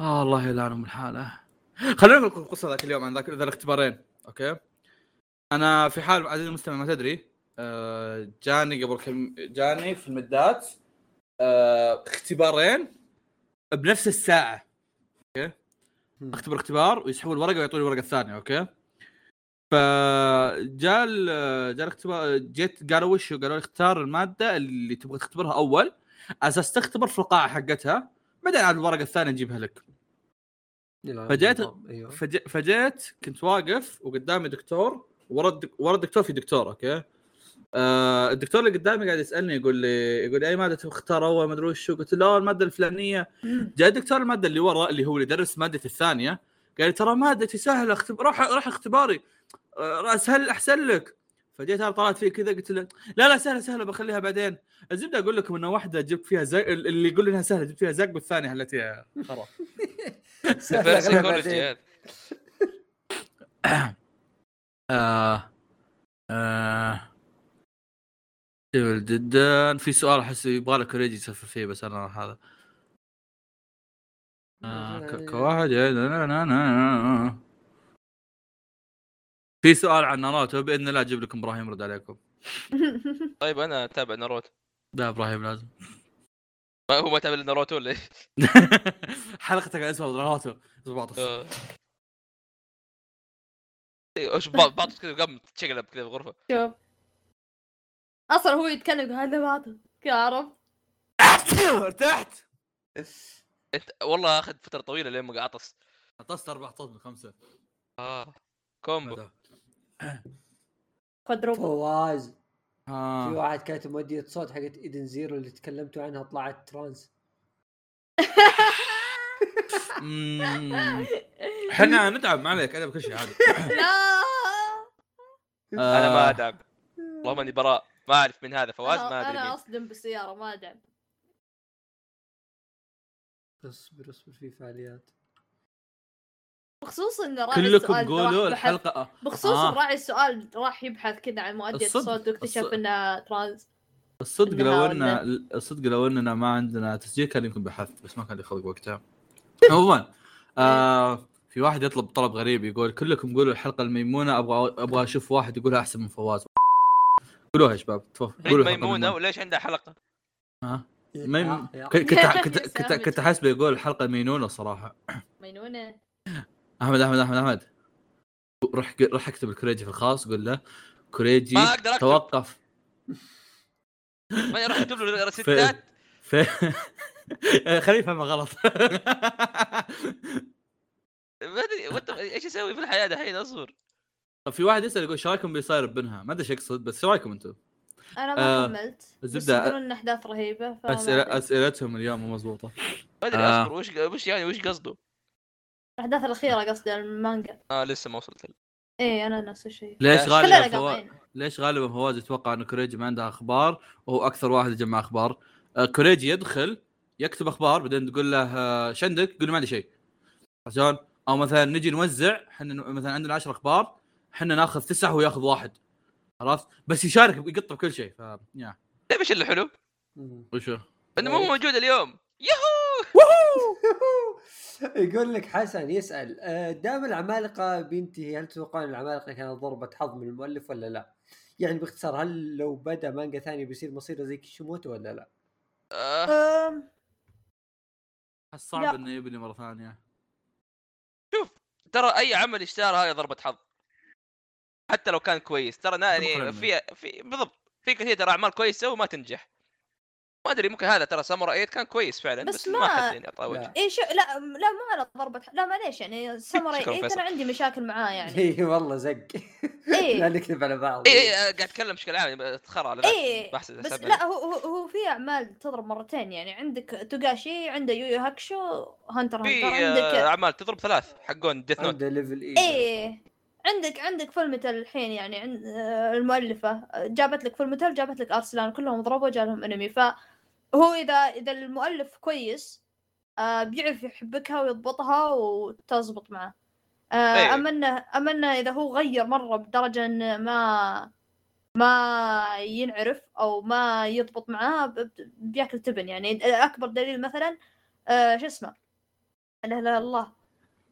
آه الله يلعنهم الحالة خلينا نقول لكم القصة ذاك اليوم عن ذاك ذا الاختبارين okay؟ أنا في حال عزيزي المستمع ما تدري آه جاني قبل كم جاني في المدات آه اختبارين بنفس الساعة مم. أختبر اختبار ويسحبوا الورقة ويعطوني الورقة الثانية أوكي؟ فجاء جاء الاختبار جيت قالوا وش؟ قالوا لي اختار المادة اللي تبغى تختبرها أول. أساس تختبر في القاعة حقتها بعدين على الورقة الثانية نجيبها لك. فجيت- فج... فجيت كنت واقف وقدامي دكتور ورا الدك... ورا الدكتور في دكتور أوكي؟ آه الدكتور اللي قدامي قاعد يسألني يقول لي يقول لي أي مادة تبغى تختار أول؟ ما أدري وش قلت له "آه، المادة الفلانية. جاء الدكتور المادة اللي ورا اللي هو اللي يدرس مادتي الثانية قال لي ترى مادتي سهلة اختب... روح روح اختباري. آه، اسهل أحسن لك؟ فجيت أنا طلعت فيه كذا قلت له لا لا سهلة سهلة بخليها بعدين. الزبدة أقول لكم إنه واحدة جبت فيها زق اللي يقول إنها سهلة جبت فيها زق والثانية التي خرا بعدين. هذا. جدا في سؤال أحس يبغى لك ريجي يسفر فيه بس أنا هذا آه ك- كواحد. في سؤال عن ناروتو بإذن الله أجيب لكم إبراهيم يرد عليكم طيب أنا أتابع ناروتو لا إبراهيم لازم هو ما تابع ناروتو ولا إيش؟ حلقتك على اسم ناروتو زباط. آه. إيه، وش بعض بعض كذا قام تشقلب كذا في الغرفه شوف. أصلا هو يتكلم هذا باطل كذا عرفت ارتحت! انت والله أخذ فترة طويلة لين ما عطس عطست أربع من خمسة. آه. combo. هذا. quadruple فواز. في آه. واحد كاتب مؤدية صوت حقت Edens Zero اللي تكلمتوا عنها طلعت trans. إحنا ندعم ما عليك أنا بكل شيء عادي. لا. أنا ما آه. ادعم اللهم اني براء. ما أعرف من هذا فواز ما أنا أدري أنا مين. أصدم بالسيارة ما ادعم اصبر اصبر في فعاليات بخصوص إن راعي كلكم السؤال قولوا الحلقة. بخصوص آه. آه. راعي السؤال راح يبحث كذا عن مؤدية الصدق- الصوت واكتشف الصدق. انها trans الصدق لو ان الصدق لو اننا ما عندنا تسجيل كان يمكن بحثت بس ما كان لي خلق وقتها. عموما آه في واحد يطلب طلب غريب يقول كلكم قولوا الحلقة الميمونة أبغى أبغى أشوف واحد يقولها أحسن من فواز. قولوها يا شباب قولوا ميمونة؟ وليش عندها حلقة؟ ها؟ ميم... كنت كنت كنت احسبه يقول الحلقة المينونه صراحة. مينونه أحمد أحمد أحمد أحمد روح روح اكتب الكوريجي في الخاص قول له كوريجي ما أقدر أكتب. توقف ما يروح يكتب له رسيتات في خليه يفهمها غلط ما أدري إيش أسوي في الحياة دحين أصبر طب في واحد يسأل يقول إيش رأيكم باللي صاير ببنها؟ ما أدري إيش يقصد بس إيش رأيكم أنتم؟ أنا ما آه، كملت بس الزبدة- يقولون إن أحداث رهيبة. أسئلتهم اليوم مو مضبوطة ما أدري آه. اصبر وش وش يعني وش قصده؟ الأحداث الأخيرة قصدي المانجا. آه لسه ما وصلت له. إيه أنا نفس الشيء. ليش غالبا. قاطعين. ليش غالبا فواز يتوقع انه كوريجي ما عنده أخبار وهو أكثر واحد يجمع أخبار؟ آه، كوريجي يدخل يكتب أخبار بعدين تقول له آه، إيش عندك؟ يقول له ما عندي شيء. عشان أو مثلا نجي نوزع إحنا مثلا عندنا 10 أخبار إحنا ناخذ تسعه وهو ياخذ واحد. عرفت؟ بس يشارك يقط بكل شيء ف يا طيب إيش اللي حلو؟ وشو؟ إنه مو موجود اليوم. يهو يقول لك حسن يسأل آه، دام العمالقة بينتهي هل تتوقعون العمالقة كانت ضربه حظ من المؤلف ولا لا؟ يعني باختصار هل لو بدا مانجا ثاني بيصير مصيره زي كيشيموتو ولا لا؟ آه احس صعب لا. إنه يبني مرة ثانية شوف ترى أي عمل يشتهر هاي ضربة حظ حتى لو كان كويس ترى يعني. في في بالضبط في كثير ترى أعمال كويسة وما تنجح ما أدري ممكن هذا ترى ساموراي 8 كان كويس فعلا بس بس, ما- ما حد يعني اعطاه وجه لا. إيه شو لا لا مو على ضربة لا معليش يعني إيه فيصل. ترى عندي مشاكل معاه يعني إي والله زق إيه. لا نكذب على بعض اي اي قاعد أتكلم بشكل عام. إيه بحث بس لا هو هو, هو في أعمال تضرب مرتين يعني عندك توغاشي عنده يو يو هاكشو Hunter Hunter آه، عندك أعمال تضرب ثلاث حقون Death Note عنده Level E إيه عندك عندك Fullmetal الحين يعني عند آه، المؤلفة آه، جابت لك Fullmetal جابت لك ارسلان كلهم ضربوا جالهم انمي فهو إذا إذا المؤلف كويس آه بيعرف يحبكها ويضبطها وتزبط معه. آه إيه. اما انه اما انه إذا هو غير مرة بدرجة إنه ما ما ينعرف أو ما يضبط معاه بيأكل تبن يعني. أكبر دليل مثلا آه شو اسمه؟ لا إلا الله.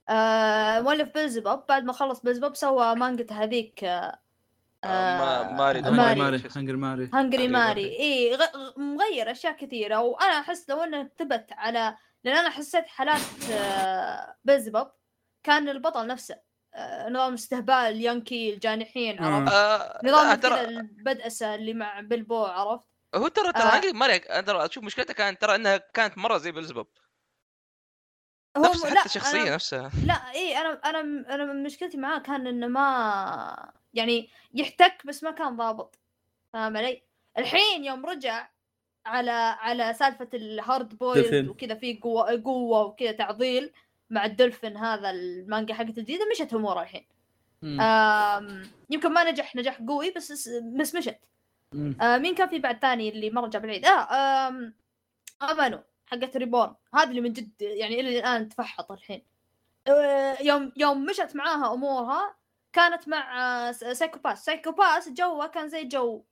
آه مؤلف بلزبوب بعد ما خلص بلزبوب سوى مانجته هذيك آه ما- ماري. ماري. ماري شو اسمه؟ هنجر ماري هنجري هنجري ماري. اي غ... مغير أشياء كثيرة وأنا أحس لو انه ثبت على لأن أنا حسيت حالات آه، بلزبوب كان البطل نفسه آه، نظام استهبال يانكي الجانحين عرفت آه نظام لا، كذا ترى البدأسة اللي مع بلبو عرفت هو ترى ترى آه. هنجري ماري ترى أشوف مشكلتها كانت ترى إنها كانت مرة زي بلزبوب هو نفس حتى لا الشخصية أنا... نفسها لا اي أنا أنا أنا مشكلتي معاه كان إنه ما يعني يحتك بس ما كان ضابط. فاهم علي؟ الحين يوم رجع على على سالفة ال hard boiled. وكذا في قوة قوة وكذا تعضيل مع الدولفين هذا المانجا حقت الجديدة مشت اموره الحين. يمكن ما نجح نجاح قوي بس بس مشت. آه مين كان في بعد ثاني اللي مره جاب العيد آه آم، أمانو حقت ريبورن. هذه اللي من جد يعني إلى الآن تفحط الحين. آه يوم يوم مشت معاها أمورها كانت مع آه س- Psycho-Pass Psycho-Pass جوه كان زي جو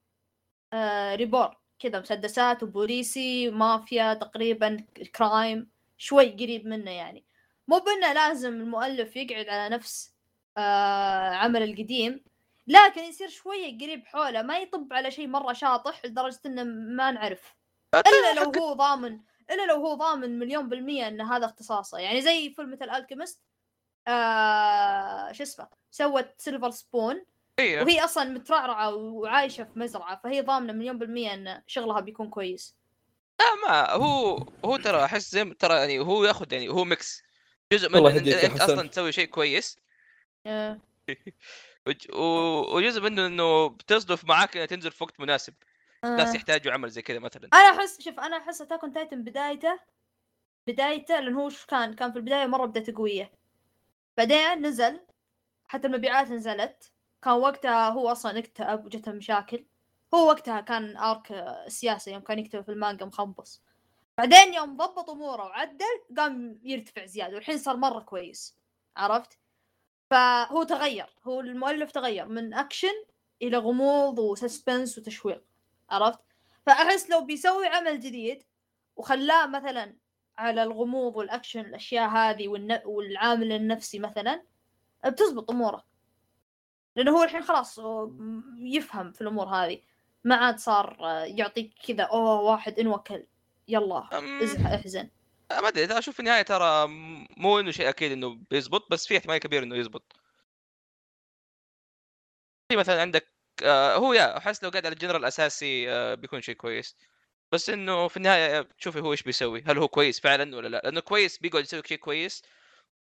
آه ريبورن كذا مسدسات وبوليسي مافيا تقريبا crime شوي قريب منه يعني. مو بأنه لازم المؤلف يقعد على نفس آه عمل القديم لكن يصير شوية قريب حوله ما يطب على شيء مرة شاطح لدرجة إنه ما نعرف. إلا لو هو ضامن إلا لو هو ضامن مليون بالمية إن هذا اختصاصه. يعني زي Fullmetal Alchemist آه شو اسمه سوت Silver Spoon أيوه وهي أصلا مترعرعة وعايشة في مزرعة فهي ضامنة مليون بالمية إن شغلها بيكون كويس. لا ما هو هو ترى أحس زي ترى يعني هو ياخذ يعني هو mix جزء من إنت حسن. أصلا تسوي شيء كويس. آه. وجزء منه إنه بتصدف معاك إنها تنزل في وقت مناسب. ناس آه. يحتاجوا عمل زي كذا مثلا. أنا أحس شوف أنا أحس Attack on Titan بدايته بدايته لأن هو شو كان؟ كان في البداية مرة بدايته قوية. بعدين نزل حتى المبيعات نزلت. كان وقتها هو أصلا اكتئب وجته مشاكل. هو وقتها كان arc السياسة يوم كان يكتب في المانجا مخبص بعدين يوم ضبط أموره وعدل قام يرتفع زيادة والحين صار مرة كويس. عرفت؟ فهو تغير هو المؤلف تغير من أكشن إلى غموض وسسبنس وتشويق. عرفت؟ فأحس لو بيسوي عمل جديد وخلاه مثلا على الغموض والأكشن الأشياء هذه والن... والعامل النفسي مثلا بتزبط اموره لأنه هو الحين خلاص يفهم في الأمور هذه. ما عاد صار يعطيك كذا أوه واحد انوكل يلا ازح احزن. ما أدري أشوف في النهاية ترى مو إنه شيء أكيد إنه بيزبط بس في احتمال كبير إنه يزبط. في مثلا عندك آه هو يا أحس لو قاعد على الجنرال الأساسي آه بيكون شيء كويس. بس إنه في النهاية تشوفي هو إيش بيسوي هل هو كويس فعلا ولا لا؟ لأنه كويس بيقعد يسوي شيء كويس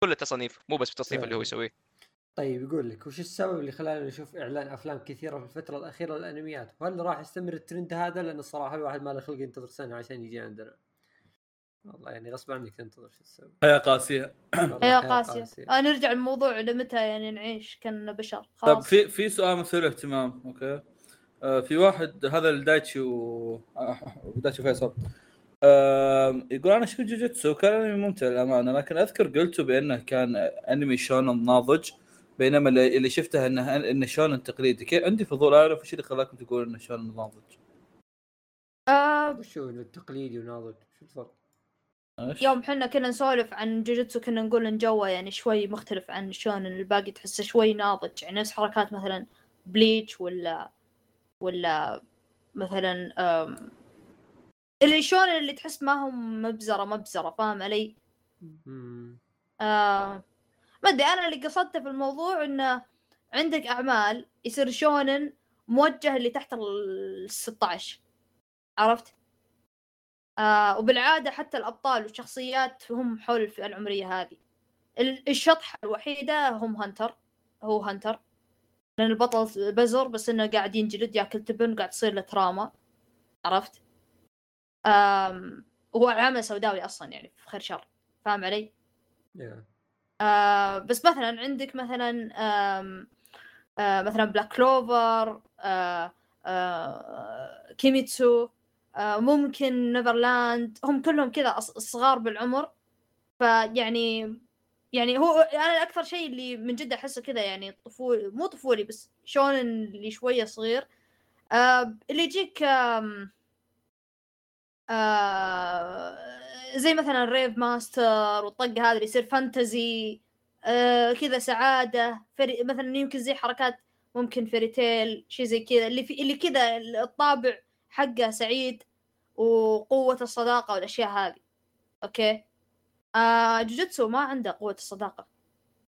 كل التصانيف مو بس في التصنيف اللي هو فعلاً. يسويه. طيب يقول لك وش السبب اللي خلانا نشوف إعلان أفلام كثيرة في الفترة الأخيرة للأنميات؟ وهل راح يستمر الترند هذا؟ لأن الصراحة الواحد ما له خلق ينتظر سنة عشان يجي عندنا. والله يعني غصب عنك تنتظر شو السبب حياه قاسية. حياة قاسية. آه نرجع الموضوع لمتى يعني نعيش كنا بشر. طيب خلاص. في في سؤال مثير اهتمام أوكي؟ في واحد هذا الدايتشي و آه، دايتشي فيصل. آه يقول أنا شفت جوجيتسو؟ كان أنمي ممتع للأمانة لكن أذكر قلتوا بأنه كان أنمي شونن ناضج بينما اللي اللي شفته انه إنه شونن تقليدي. كيف عندي فضول أعرف إيش اللي خلاكم تقولون إنه شونن ناضج؟ آه وش هو التقليدي وناضج. شو الفرق؟ يوم حنا كنا نسولف عن جوجوتسو كنا نقول إن جوه يعني شوي مختلف عن شونن. الباقي تحسه شوي ناضج يعني نفس حركات مثلا بليتش ولا ولا مثلا اللي شونن اللي تحس ما هم مبزرة مبزرة فاهم علي؟ آه ما أدري أنا اللي قصدته في الموضوع إنه عندك أعمال يصير شونن موجه اللي تحت ال 16 عرفت؟ آه وبالعادة حتى الأبطال والشخصيات هم حول الفئة العمرية هذه ال- الشطحة الوحيدة هم Hunter هو Hunter لأن البطل بزر بس إنه قاعد ينجلد يأكل تبن وقاعد تصير له trauma عرفت؟ آم وهو عامل سوداوي أصلا يعني في خير شر فاهم علي؟ yeah. آه بس مثلا عندك مثلا آم آه مثلا Black Clover آه آه كيميتسو آه ممكن Neverland هم كلهم كذا صغار بالعمر فيعني يعني هو أنا أكثر شيء اللي من جد أحسه كذا يعني طفولي مو طفولي بس شلون اللي شوية صغير آه اللي يجيك آم آه زي مثلا Rave Master والطقه هذه اللي يصير fantasy آه كذا سعادة فري مثلا يمكن زي حركات ممكن Fairy Tail شيء زي كذا اللي في اللي كذا الطابع حقه سعيد وقوة الصداقة والأشياء هذه. أوكي؟ آه جوجيتسو ما عنده قوة الصداقة.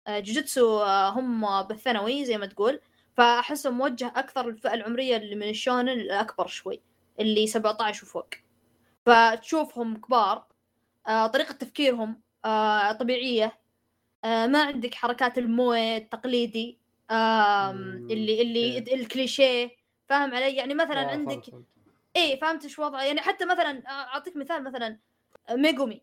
آه جوجيتسو آه هم بالثانوي زي ما تقول. فأحسه موجه أكثر للفئة العمرية اللي من الشونن الأكبر شوي اللي 17 وفوق. فتشوفهم كبار آه طريقة تفكيرهم آه طبيعية آه ما عندك حركات الأنمي التقليدي اللي اللي أوكي. الكليشيه فاهم علي؟ يعني مثلا عندك فهمت. إيه فهمت إيش وضعه؟ يعني حتى مثلا أعطيك مثال مثلا ميجومي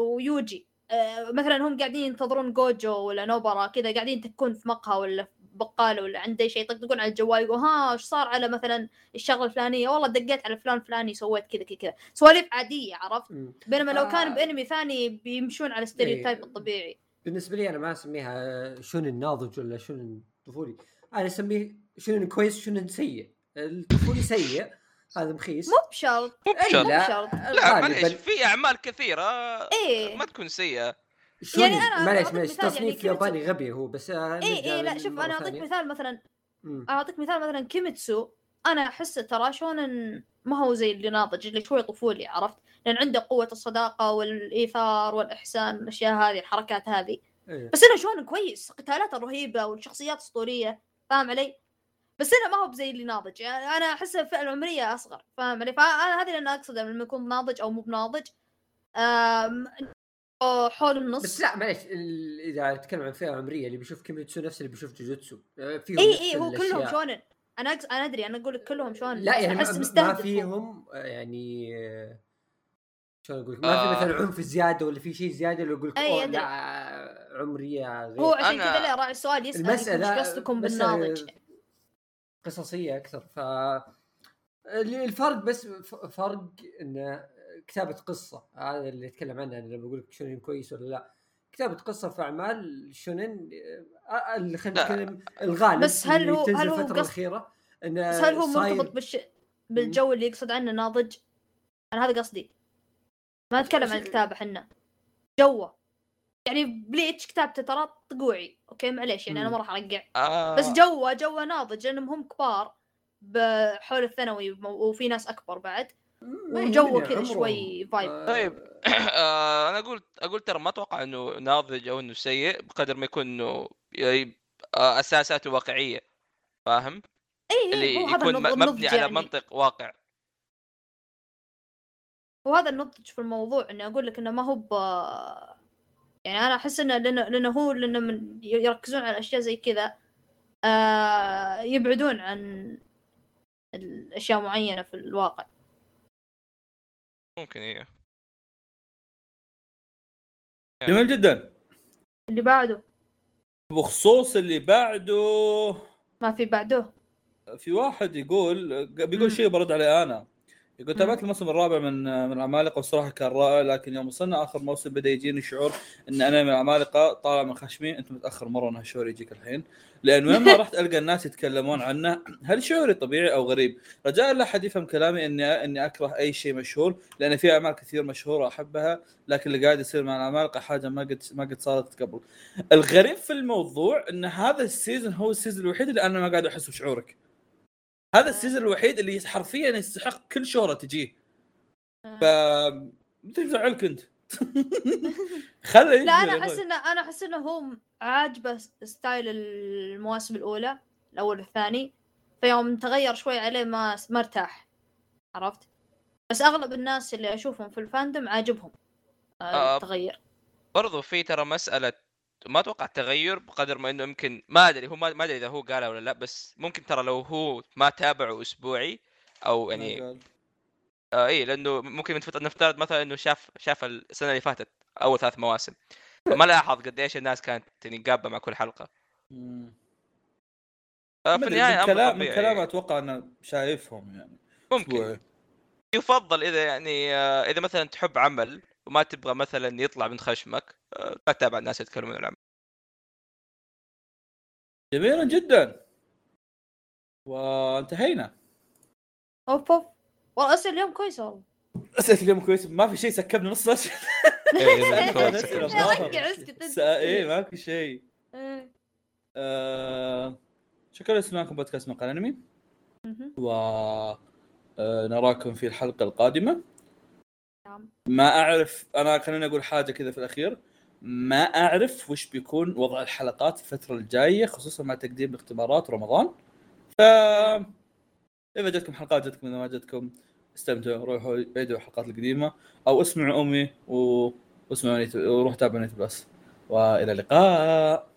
ويوجي. آه، مثلا هم قاعدين ينتظرون جوجو ولا نوبرا كذا قاعدين يتكون في مقهى ولا في بقاله ولا عنده شيء يطقطقون على الجوال يقول ها إيش صار على مثلا الشغلة الفلانية؟ والله دقيت على فلان فلاني سويت كذا كذا كذا. سواليف عادية عرفت. بينما لو كان آه. بأنمي ثاني بيمشون على ال stereotype. الطبيعي. بالنسبة لي أنا ما أسميها شونن ناضج ولا شونن طفولي أنا أسميه شونن كويس شونن سيء الطفولي سيء هذا مخيس. مو بشرط. مو بشرط. لا. بشرط. لا معليش في أعمال كثيرة إيه. ما تكون سيئة. يعني أنا معليش معليش مثال يعني تصنيف كيميتسو- ياباني غبي هو بس آه، إيه نرجع إيه لا شوف أنا أعطيك. مثال مثلا. أعطيك مثال مثلا كيميتسو. أنا أحس ترى شونن ما هو زي اللي ناضج اللي شوي طفولي عرفت؟ لأن عنده قوة الصداقة والإيثار والإحسان الأشياء هذه الحركات هذه. إيه. بس انه شونن كويس قتالاته رهيبة والشخصيات أسطورية فاهم علي؟ بس إنه ما هو بزي اللي ناضج. يعني أنا أحس الفئه العمرية أصغر فاهم علي؟ فأنا هذه اللي أنا اقصد لما يكون ناضج أو مو بناضج. حول النص. بس لا معليش ال- إذا تتكلم عن فئة عمرية اللي بيشوف كيميتسو نفس اللي بيشوف جوجوتسو. آه، فيهم إي إي هو كلهم. شونن. أنا. أنا أدري أنا أقول لك كلهم شونن. لا يعني أحس ما, فيهم يعني آه، شلون أقول لك؟ ما آه. في مثلا عنف زيادة ولا في شيء زيادة اللي يقول لك. لا عمرية غير. هو عشان أنا- كذا لا راعي السؤال يسأل المسألة إيش قصدكم بالناضج؟ قصصية أكثر. ف اللي- الفرق بس ف- فرق إن كتابة قصة هذا اللي أتكلم عنه أنا لما بقول لك شونين كويس ولا لا. كتابة قصة في أعمال شونين اللي خلينا. نتكلم الغالب بس هل هو- هل هو الفترة قص- الأخيرة انه بس هل هو صاير- مرتبط بالش... بالجو اللي يقصد عنه ناضج؟ أنا هذا قصدي. ما نتكلم عن الكتابة حنا. جوه. يعني Bleach كتابته ترى طقوعي أوكي معليش يعني أنا. ما راح أرقع آه بس جوه جوه ناضج لأنهم هم كبار بحول الثانوي وفي ناس أكبر بعد وجوه كذا. شوي vibe آه، طيب. آه، أنا أقول أقول ترى ما أتوقع إنه ناضج أو إنه سيء بقدر ما يكون إنه آه، أساساته واقعية فاهم؟ اي اللي إيه، هو هذا يكون مبني على يعني منطق واقع وهذا النضج في الموضوع إني أقول لك إنه ما هو ب يعني أنا أحس إنه لأنه لأنه هو لأنه من يركزون على أشياء زي كذا آه يبعدون عن الأشياء معينة في الواقع. ممكن إيه. جميل جدا. اللي بعده. بخصوص اللي بعده. ما في بعده. في واحد يقول بيقول. شيء برد عليه أنا. يقول. تابعت الموسم الرابع من من العمالقة والصراحه كان رائع لكن يوم وصلنا آخر موسم بدأ يجيني شعور إن أنا من العمالقة طالع من خشمي أنت متأخر مرة أنا الشعور يجيك الحين لأن وين ما رحت ألقى الناس يتكلمون عنه هل شعوري طبيعي أو غريب؟ رجاء لا احد يفهم كلامي إني إني أكره أي شيء مشهور لأن في أعمال كثير مشهورة أحبها لكن اللي قاعد يصير مع العمالقة حاجة ما قد ما قد صارت قبل. الغريب في الموضوع إن هذا ال season هو ال season الوحيد اللي أنا ما قاعد أحس بشعورك. هذا ال season الوحيد اللي حرفيا يستحق كل شهرة تجيه. ف مثل زعلك أنت؟ خلي لا أنا أحس. انه أنا أحس إنه هو عاجبه style المواسم الأولى الأول والثاني. فيوم تغير شوي عليه ما ما ارتاح. عرفت؟ بس أغلب الناس اللي أشوفهم في الفاندوم عاجبهم. آه، آه، التغير برضو في ترى مسألة ما أتوقع تغير بقدر ما إنه يمكن ما أدري هو ما ما أدري إذا هو قالها ولا لأ بس ممكن ترى لو هو ما تابعه أسبوعي أو يعني ما قال. آه اي لأنه ممكن نفترض مثلا إنه شاف شاف السنة اللي فاتت أول ثلاث مواسم فما لاحظ قد إيش الناس كانت يعني قابه مع كل حلقة. آه ما في النهاية من كلام من كلام أتوقع إنه شايفهم يعني ممكن أسبوعي. يفضل إذا يعني آه، إذا مثلا تحب عمل وما تبغى مثلا يطلع من خشمك تتابع الناس يتكلمون عن العمل. جميلا جدا. وانتهينا. أوف أوف. والله اسئله اليوم كويسه والله. اسئله اليوم كويس. ما في شيء سكبنا نص. إيه، الظاهر. رجع اسكت إيه ما في شيء. إيه. آه... شكرا لسماعكم بودكاست مقال انمي. و آه، نراكم في الحلقة القادمة. نعم. ما أعرف أنا خليني أقول حاجة كذا في الأخير. ما أعرف وش بيكون وضع الحلقات الفترة الجاية خصوصا مع تقديم اختبارات رمضان ف إذا جتكم حلقات جتكم إذا ما جتكم استمتعوا روحوا عيدوا الحلقات القديمة أو اسمعوا أمي و... واسمعوا. وروحوا تابعوا بلس وإلى. اللقاء.